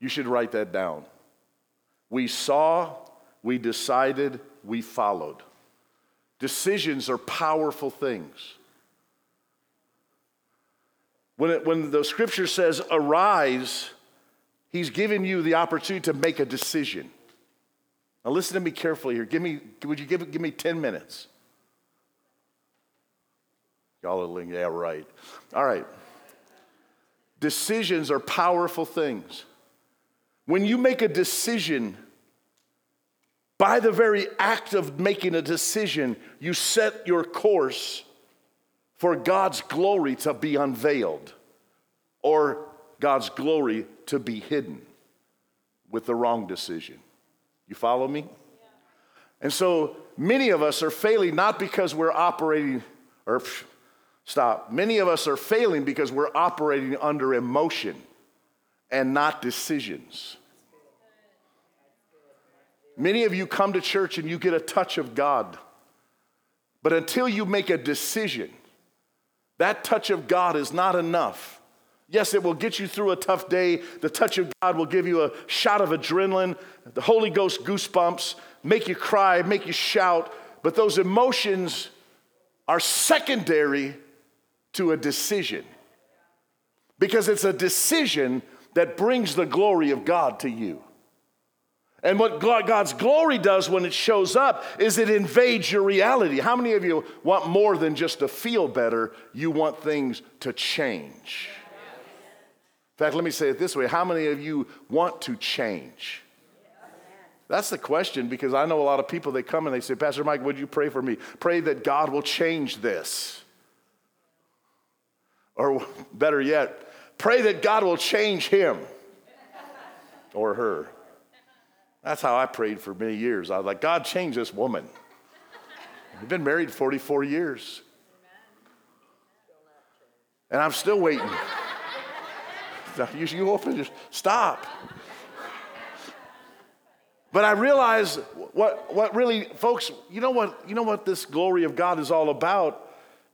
You should write that down. We saw, we decided, we followed. Decisions are powerful things. When, it, when the scripture says arise, he's giving you the opportunity to make a decision. Now listen to me carefully here. Give me, would you give, give me 10 minutes? Yeah, right. All right. Decisions are powerful things. When you make a decision, by the very act of making a decision, you set your course for God's glory to be unveiled or God's glory to be hidden with the wrong decision. You follow me? And so many of us are failing not because we're operating, or stop, many of us are failing because we're operating under emotion and not decisions. Many of you come to church and you get a touch of God, but until you make a decision, that touch of God is not enough. Yes, it will get you through a tough day. The touch of God will give you a shot of adrenaline, the Holy Ghost goosebumps, make you cry, make you shout. But those emotions are secondary to a decision because it's a decision that brings the glory of God to you. And what God's glory does when it shows up is it invades your reality. How many of you want more than just to feel better? You want things to change. In fact, let me say it this way How many of you want to change? That's the question because I know a lot of people, they come and they say, Pastor Mike, would you pray for me? Pray that God will change this. Or better yet, pray that God will change him or her. That's how I prayed for many years. I was like, God, change this woman. We've been married 44 years. And I'm still waiting. You, you open, just stop. But I realize what, what really, folks, you know what, you know what this glory of God is all about?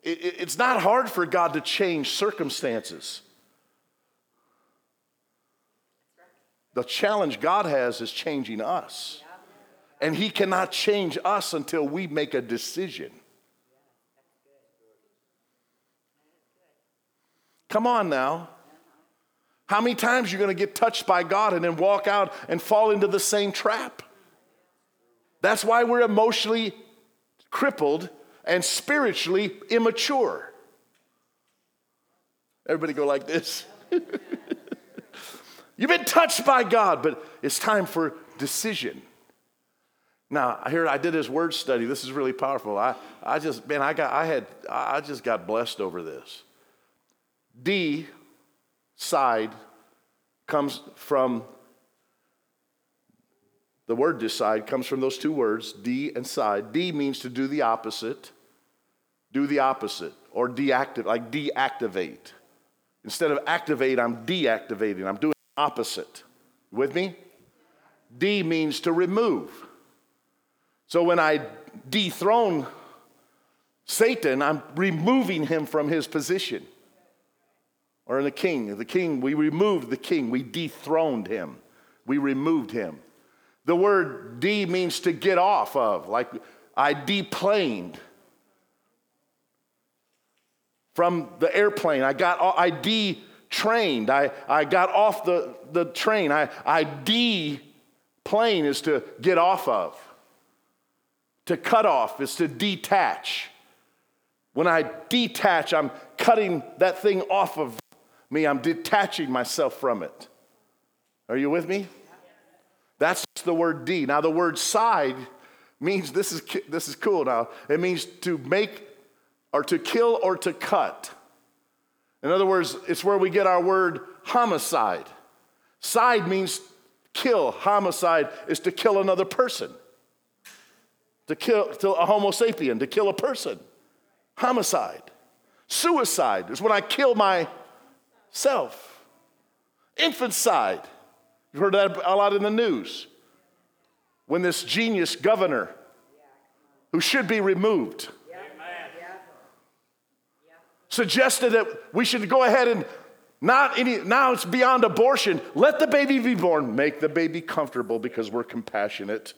It, it, it's not hard for God to change circumstances. The challenge God has is changing us. And He cannot change us until we make a decision. Come on now. How many times are you going to get touched by God and then walk out and fall into the same trap? That's why we're emotionally crippled and spiritually immature. Everybody go like this. You've been touched by God, but it's time for decision. Now, I hear I did this word study. This is really powerful. I, I just, man, I got, I had, I just got blessed over this. D side comes from the word decide comes from those two words, D and side. D means to do the opposite, do the opposite, or deactivate, like deactivate. Instead of activate, I'm deactivating. I'm doing the opposite. with me? D means to remove. So when I dethrone Satan, I'm removing him from his position or in the king. The king, we removed the king, we dethroned him, we removed him. The word D means to get off of, like I deplaned from the airplane. I got, I detrained. I, I got off the, the train. I, I deplane is to get off of. To cut off is to detach. When I detach, I'm cutting that thing off of me. I'm detaching myself from it. Are you with me? That's the word D. Now, the word side means this is, this is cool now. It means to make or to kill or to cut. In other words, it's where we get our word homicide. Side means kill. Homicide is to kill another person. To kill to a homo sapien, to kill a person. Homicide. Suicide is when I kill my self. Infanticide. You've heard that a lot in the news. When this genius governor, who should be removed, suggested that we should go ahead and not any, now it's beyond abortion. Let the baby be born. Make the baby comfortable because we're compassionate.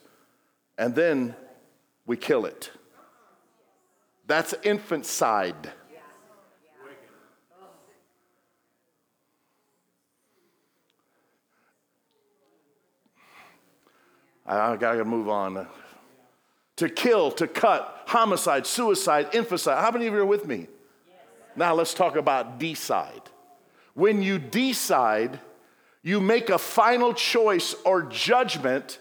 And then we kill it. That's infanticide. I, gotta move on. To kill, to cut, homicide, suicide, infanticide. How many of you are with me? Yes. Now let's talk about decide. when you decide, you make a final choice or judgment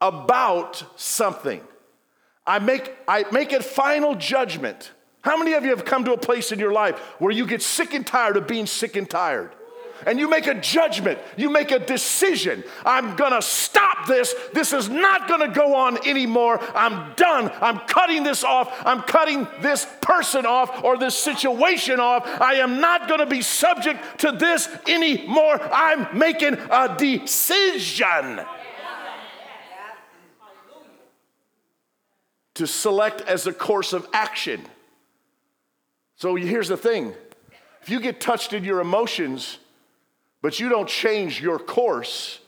about something. I make, I make a final judgment. How many of you have come to a place in your life where you get sick and tired of being sick and tired? And you make a judgment, you make a decision. I'm gonna stop this. This is not gonna go on anymore. I'm done. I'm cutting this off. I'm cutting this person off or this situation off. I am not gonna be subject to this anymore. I'm making a decision. To select as a course of action. So here's the thing if you get touched in your emotions, but you don't change your course,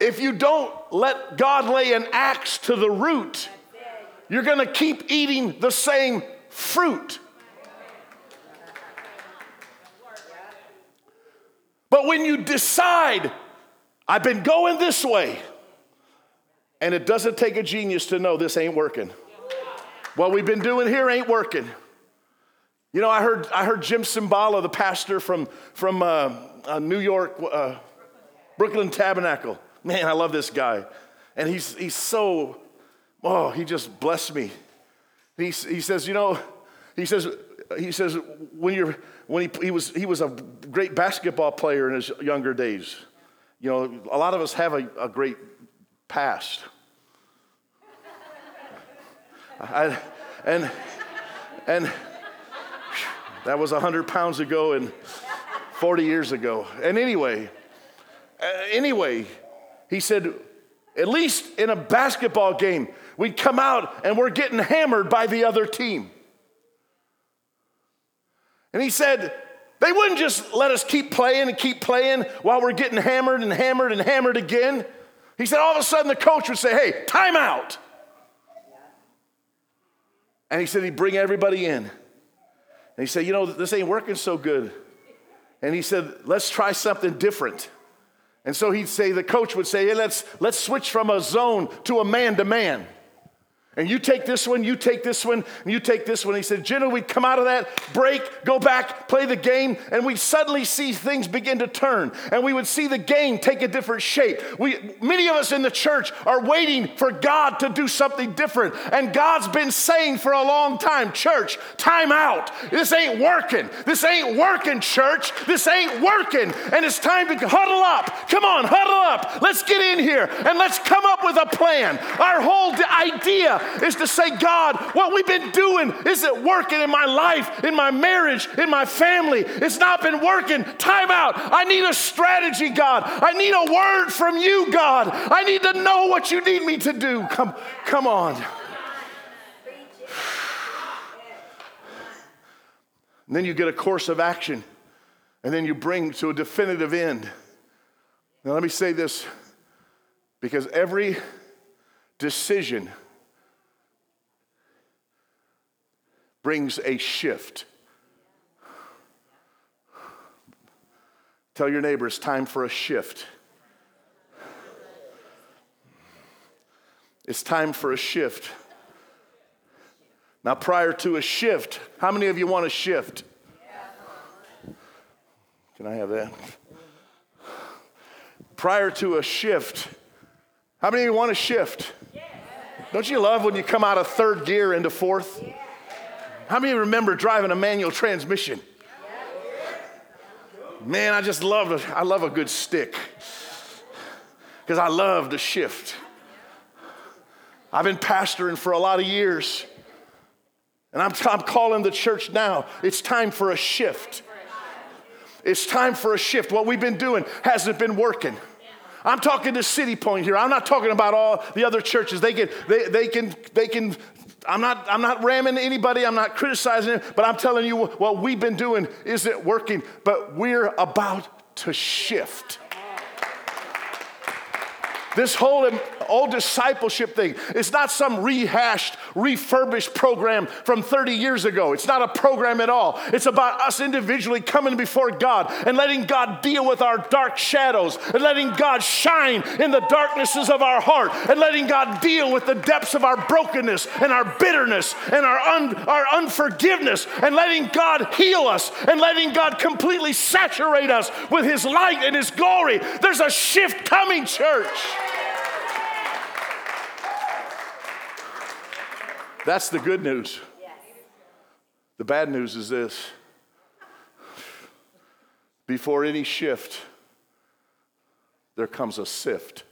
if you don't let God lay an axe to the root, you're going to keep eating the same fruit. But when you decide, I've been going this way, and it doesn't take a genius to know this ain't working. What we've been doing here ain't working. You know, I heard, I heard Jim Cymbala, the pastor from, from uh, uh, New York, uh, Brooklyn Tabernacle. Man, I love this guy. And he's, he's so, oh, he just blessed me. He, he says, you know, he says, he says when you're, when he, he, was, he was a great basketball player in his younger days. You know, a lot of us have a, a great past. I, and, and, that was 100 pounds ago and 40 years ago. And anyway, uh, anyway, he said, at least in a basketball game, we'd come out and we're getting hammered by the other team. And he said, they wouldn't just let us keep playing and keep playing while we're getting hammered and hammered and hammered again. He said, all of a sudden the coach would say, hey, time out. And he said he'd bring everybody in. And he said, You know, this ain't working so good. And he said, Let's try something different. And so he'd say, the coach would say, Hey, let's, let's switch from a zone to a man to man. And you take this one, you take this one, and you take this one. He said, generally, we'd come out of that break, go back, play the game, and we'd suddenly see things begin to turn. And we would see the game take a different shape. We, many of us in the church are waiting for God to do something different. And God's been saying for a long time, church, time out. This ain't working. This ain't working, church. This ain't working. And it's time to huddle up. Come on, huddle up. Let's get in here and let's come up with a plan. Our whole idea is to say, God, what we've been doing isn't working in my life, in my marriage, in my family. It's not been working. Time out. I need a strategy, God. I need a word from you, God. I need to know what you need me to do. Come, come on. And then you get a course of action, and then you bring to a definitive end. Now, let me say this because every decision brings a shift. Tell your neighbor it's time for a shift. It's time for a shift. Now, prior to a shift, how many of you want a shift? Can I have that? Prior to a shift, how many of you want a shift? Don't you love when you come out of third gear into fourth? How many remember driving a manual transmission? Man, I just love I love a good stick because I love to shift. I've been pastoring for a lot of years, and I'm, I'm calling the church now. It's time for a shift. It's time for a shift. What we've been doing hasn't been working. I'm talking to City Point here. I'm not talking about all the other churches. They can, they, they can, they can I'm not, I'm not ramming anybody, I'm not criticizing it, but I'm telling you what we've been doing isn't working, but we're about to shift. This whole old discipleship thing is not some rehashed, refurbished program from 30 years ago. It's not a program at all. It's about us individually coming before God and letting God deal with our dark shadows and letting God shine in the darknesses of our heart and letting God deal with the depths of our brokenness and our bitterness and our, un, our unforgiveness and letting God heal us and letting God completely saturate us with His light and His glory. There's a shift coming, church. That's the good news. The bad news is this before any shift, there comes a sift.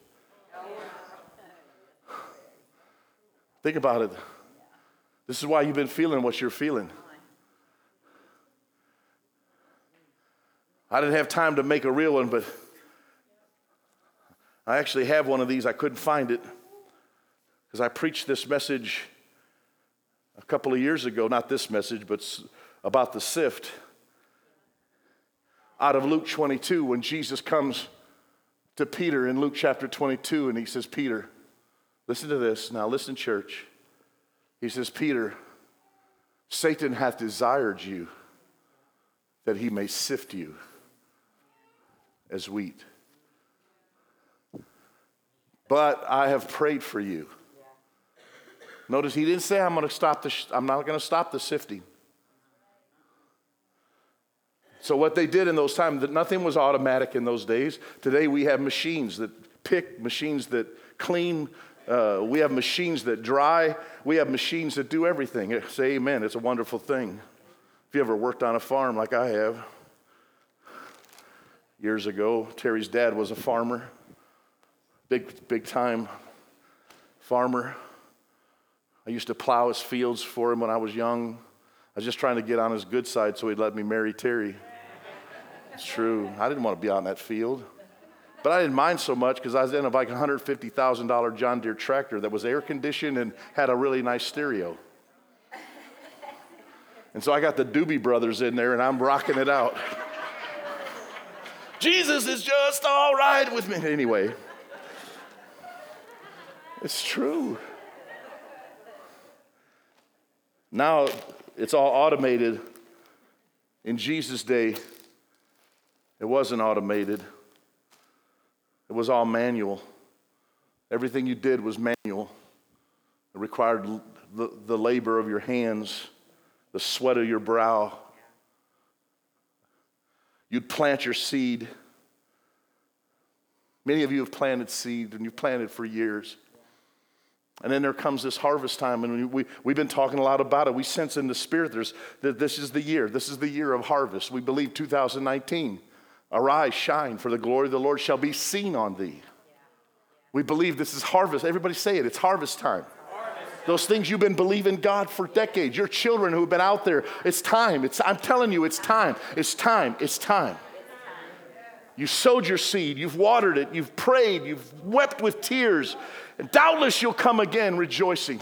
Think about it. This is why you've been feeling what you're feeling. I didn't have time to make a real one, but I actually have one of these. I couldn't find it because I preached this message a couple of years ago, not this message, but about the sift out of Luke 22 when Jesus comes to Peter in Luke chapter 22 and he says, Peter, listen to this. Now, listen, church. He says, Peter, Satan hath desired you that he may sift you as wheat. But I have prayed for you. Notice he didn't say, I'm, to stop the, I'm not going to stop the sifting. So, what they did in those times, that nothing was automatic in those days. Today, we have machines that pick, machines that clean, uh, we have machines that dry, we have machines that do everything. Say amen. It's a wonderful thing. If you ever worked on a farm like I have, years ago, Terry's dad was a farmer, big, big time farmer. I used to plow his fields for him when I was young. I was just trying to get on his good side so he'd let me marry Terry. It's true. I didn't want to be out in that field. But I didn't mind so much because I was in a like $150,000 John Deere tractor that was air conditioned and had a really nice stereo. And so I got the Doobie Brothers in there and I'm rocking it out. Jesus is just all right with me. Anyway, it's true. Now it's all automated. In Jesus' day, it wasn't automated, it was all manual. Everything you did was manual. It required the, the labor of your hands, the sweat of your brow. You'd plant your seed. Many of you have planted seed and you've planted for years. And then there comes this harvest time, and we, we've been talking a lot about it. We sense in the spirit there's, that this is the year. This is the year of harvest. We believe 2019. Arise, shine, for the glory of the Lord shall be seen on thee. We believe this is harvest. Everybody say it, it's harvest time. Those things you've been believing God for decades, your children who have been out there, it's time. It's, I'm telling you, it's time. It's time. It's time. You sowed your seed, you've watered it, you've prayed, you've wept with tears, and doubtless you'll come again rejoicing.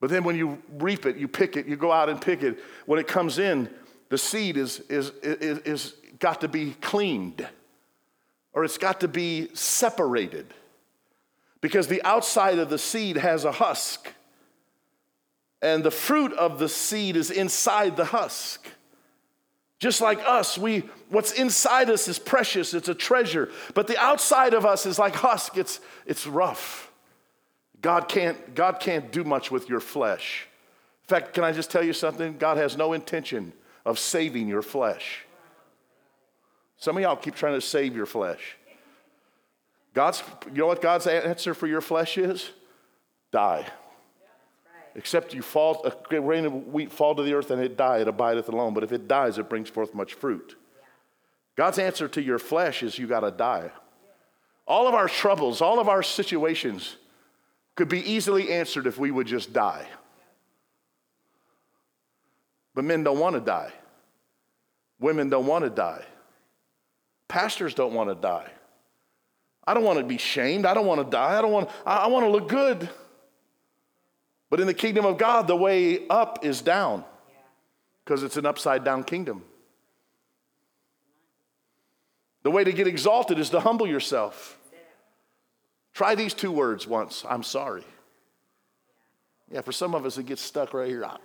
But then when you reap it, you pick it, you go out and pick it. When it comes in, the seed is, is, is, is got to be cleaned or it's got to be separated because the outside of the seed has a husk and the fruit of the seed is inside the husk just like us we what's inside us is precious it's a treasure but the outside of us is like husk it's it's rough god can't god can't do much with your flesh in fact can i just tell you something god has no intention of saving your flesh some of y'all keep trying to save your flesh. God's, you know what God's answer for your flesh is? Die. Except you fall, a grain of wheat fall to the earth and it die, it abideth alone. But if it dies, it brings forth much fruit. God's answer to your flesh is you got to die. All of our troubles, all of our situations could be easily answered if we would just die. But men don't want to die. Women don't want to die. Pastors don't want to die. I don't want to be shamed. I don't want to die. I don't want, I want to look good. But in the kingdom of God, the way up is down because it's an upside down kingdom. The way to get exalted is to humble yourself. Try these two words once I'm sorry. Yeah, for some of us, it gets stuck right here.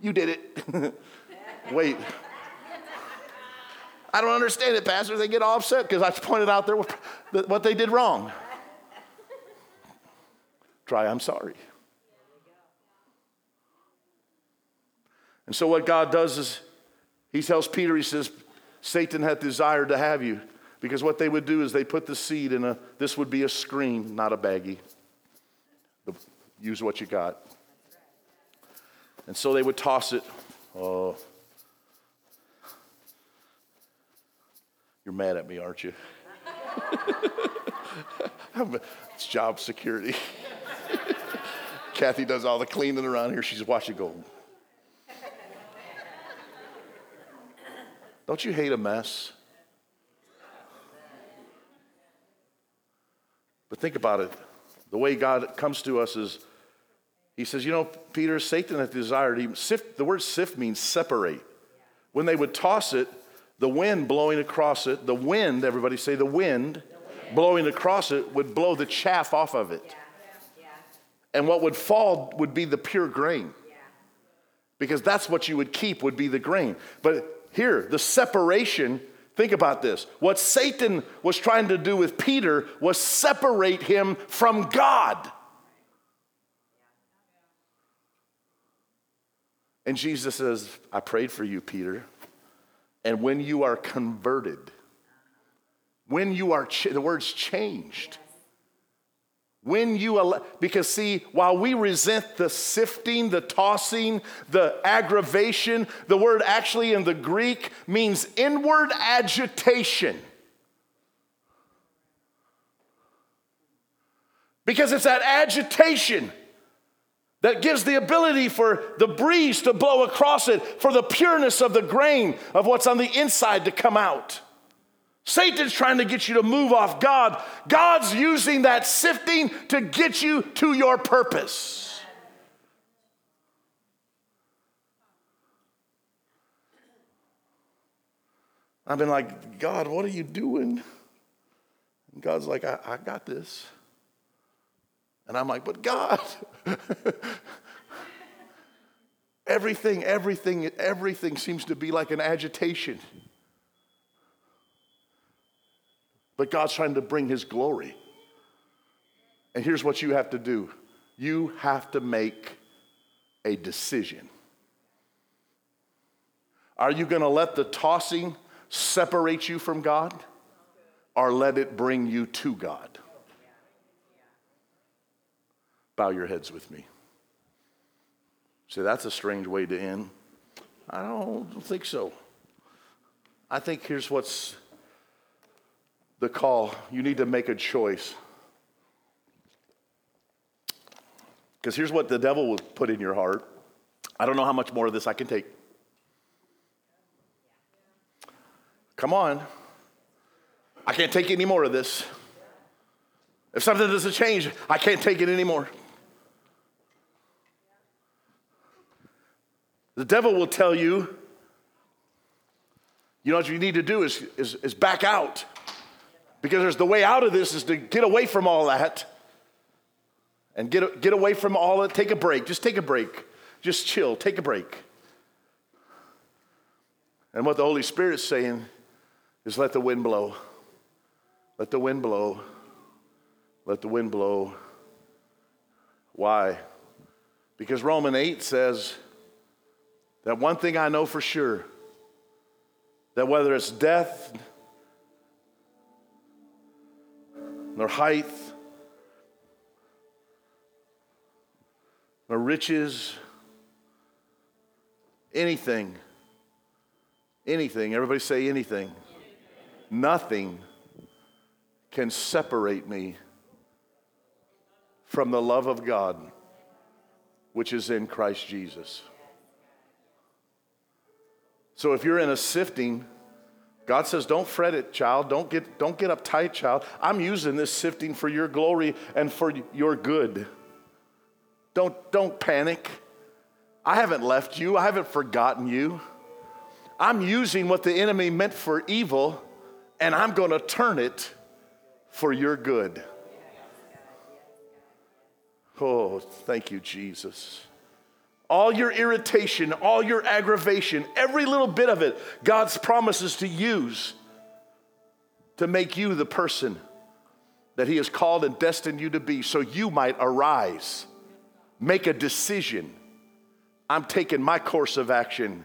You did it. Wait. I don't understand it, Pastor. They get all upset because I pointed out there what they did wrong. Try, I'm sorry. And so, what God does is, He tells Peter, He says, Satan hath desired to have you. Because what they would do is they put the seed in a, this would be a screen, not a baggie. Use what you got. And so they would toss it. Oh. You're mad at me, aren't you? it's job security. Kathy does all the cleaning around here. She's watching go. Don't you hate a mess? But think about it. The way God comes to us is, He says, You know, Peter, Satan had desired, he, sift, the word sift means separate. When they would toss it, the wind blowing across it, the wind, everybody say the wind, the wind. blowing across it would blow the chaff off of it. Yeah. And what would fall would be the pure grain. Yeah. Because that's what you would keep, would be the grain. But here, the separation Think about this. What Satan was trying to do with Peter was separate him from God. And Jesus says, I prayed for you, Peter. And when you are converted, when you are, ch- the word's changed. When you, because see, while we resent the sifting, the tossing, the aggravation, the word actually in the Greek means inward agitation. Because it's that agitation that gives the ability for the breeze to blow across it, for the pureness of the grain of what's on the inside to come out. Satan's trying to get you to move off God. God's using that sifting to get you to your purpose. I've been like, God, what are you doing? And God's like, I, I got this. And I'm like, but God, everything, everything, everything seems to be like an agitation. But God's trying to bring His glory. And here's what you have to do you have to make a decision. Are you going to let the tossing separate you from God or let it bring you to God? Bow your heads with me. See, that's a strange way to end. I don't think so. I think here's what's the call. You need to make a choice. Because here's what the devil will put in your heart I don't know how much more of this I can take. Come on. I can't take any more of this. If something doesn't change, I can't take it anymore. The devil will tell you, you know what you need to do is, is, is back out. Because there's the way out of this is to get away from all that and get, get away from all that. Take a break. Just take a break. Just chill. Take a break. And what the Holy Spirit's saying is let the wind blow. Let the wind blow. Let the wind blow. Why? Because Romans 8 says that one thing I know for sure that whether it's death, nor height, nor riches, anything. Anything. Everybody say anything. Nothing can separate me from the love of God which is in Christ Jesus. So if you're in a sifting, God says, Don't fret it, child. Don't get, don't get uptight, child. I'm using this sifting for your glory and for your good. Don't, don't panic. I haven't left you, I haven't forgotten you. I'm using what the enemy meant for evil, and I'm going to turn it for your good. Oh, thank you, Jesus. All your irritation, all your aggravation, every little bit of it, God's promises to use to make you the person that He has called and destined you to be so you might arise, make a decision. I'm taking my course of action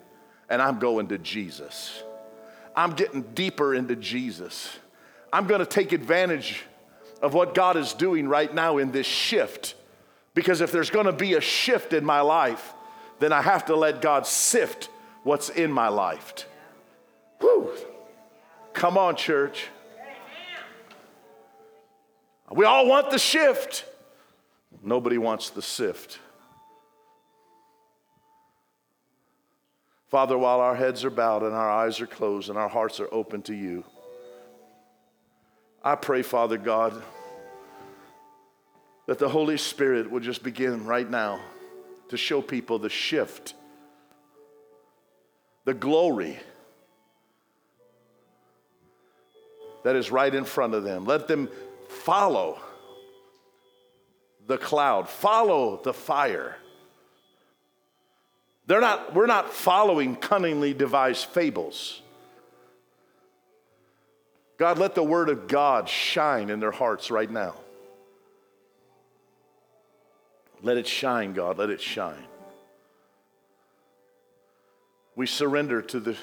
and I'm going to Jesus. I'm getting deeper into Jesus. I'm going to take advantage of what God is doing right now in this shift. Because if there's going to be a shift in my life, then I have to let God sift what's in my life. Whew. Come on, church. We all want the shift. Nobody wants the sift. Father, while our heads are bowed and our eyes are closed and our hearts are open to you, I pray, Father God, that the Holy Spirit would just begin right now to show people the shift, the glory that is right in front of them. Let them follow the cloud, follow the fire. They're not, we're not following cunningly devised fables. God, let the word of God shine in their hearts right now. Let it shine, God, let it shine. We surrender to the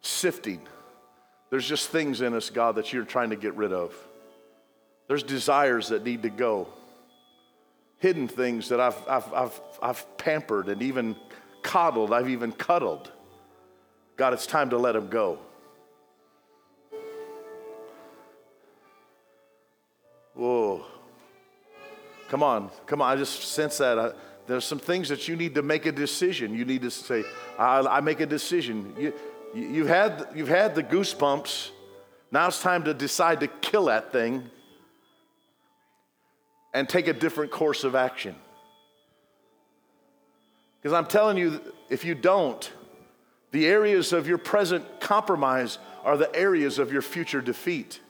sifting. There's just things in us, God, that you're trying to get rid of. There's desires that need to go. Hidden things that I've, I've, I've, I've pampered and even coddled, I've even cuddled. God, it's time to let them go. Whoa. Come on, come on. I just sense that. I, there's some things that you need to make a decision. You need to say, I, I make a decision. You, you, have had, you've had the goosebumps. Now it's time to decide to kill that thing and take a different course of action. Because I'm telling you, if you don't, the areas of your present compromise are the areas of your future defeat.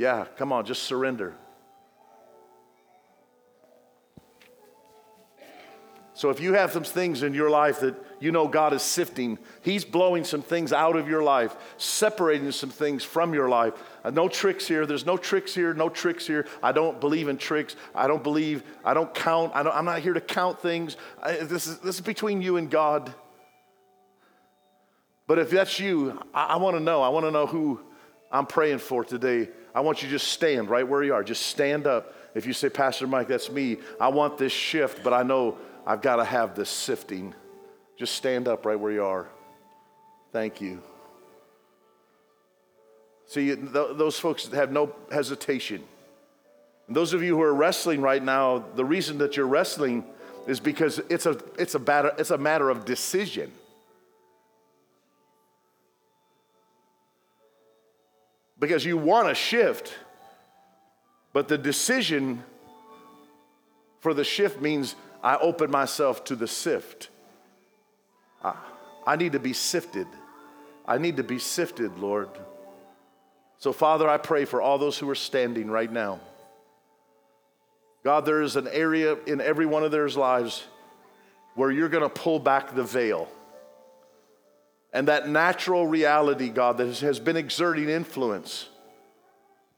Yeah, come on, just surrender. So if you have some things in your life that you know God is sifting, He's blowing some things out of your life, separating some things from your life. Uh, no tricks here. There's no tricks here. No tricks here. I don't believe in tricks. I don't believe. I don't count. I am not here to count things. I, this is this is between you and God. But if that's you, I, I want to know. I want to know who I'm praying for today. I want you to just stand right where you are. Just stand up. If you say, Pastor Mike, that's me. I want this shift, but I know I've got to have this sifting. Just stand up right where you are. Thank you. See, th- those folks have no hesitation. And those of you who are wrestling right now, the reason that you're wrestling is because it's a, it's a, matter, it's a matter of decision. Because you want to shift, but the decision for the shift means I open myself to the sift. I, I need to be sifted. I need to be sifted, Lord. So, Father, I pray for all those who are standing right now. God, there is an area in every one of their lives where you're going to pull back the veil. And that natural reality, God, that has been exerting influence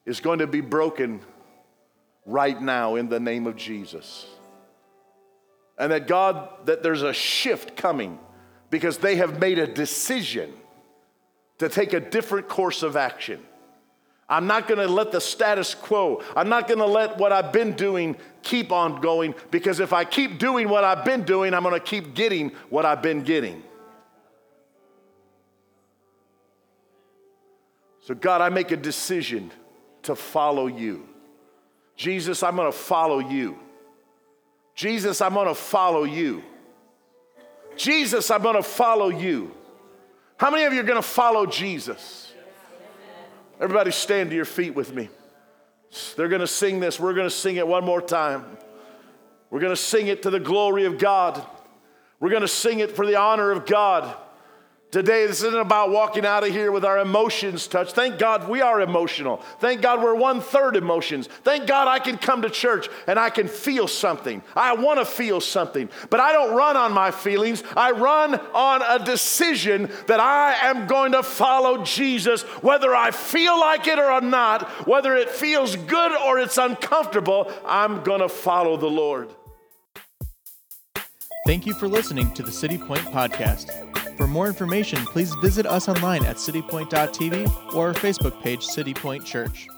is going to be broken right now in the name of Jesus and that God, that there's a shift coming because they have made a decision to take a different course of action. I'm not gonna let the status quo, I'm not gonna let what I've been doing keep on going because if I keep doing what I've been doing, I'm gonna keep getting what I've been getting. So, God, I make a decision to follow you. Jesus, I'm gonna follow you. Jesus, I'm to follow you. Jesus, I'm to follow you. How many of you are to follow Jesus? Everybody stand to your feet with me. They're to sing this. We're to sing it one more time. We're to sing it to the glory of God. We're to sing it for the honor of God. Today, this isn't about walking out of here with our emotions touched. Thank God we are emotional. Thank God we're one third emotions. Thank God I can come to church and I can feel something. I want to feel something, but I don't run on my feelings. I run on a decision that I am going to follow Jesus, whether I feel like it or not, whether it feels good or it's uncomfortable. I'm going to follow the Lord. Thank you for listening to the City Point Podcast. For more information, please visit us online at citypoint.tv or our Facebook page, City Point Church.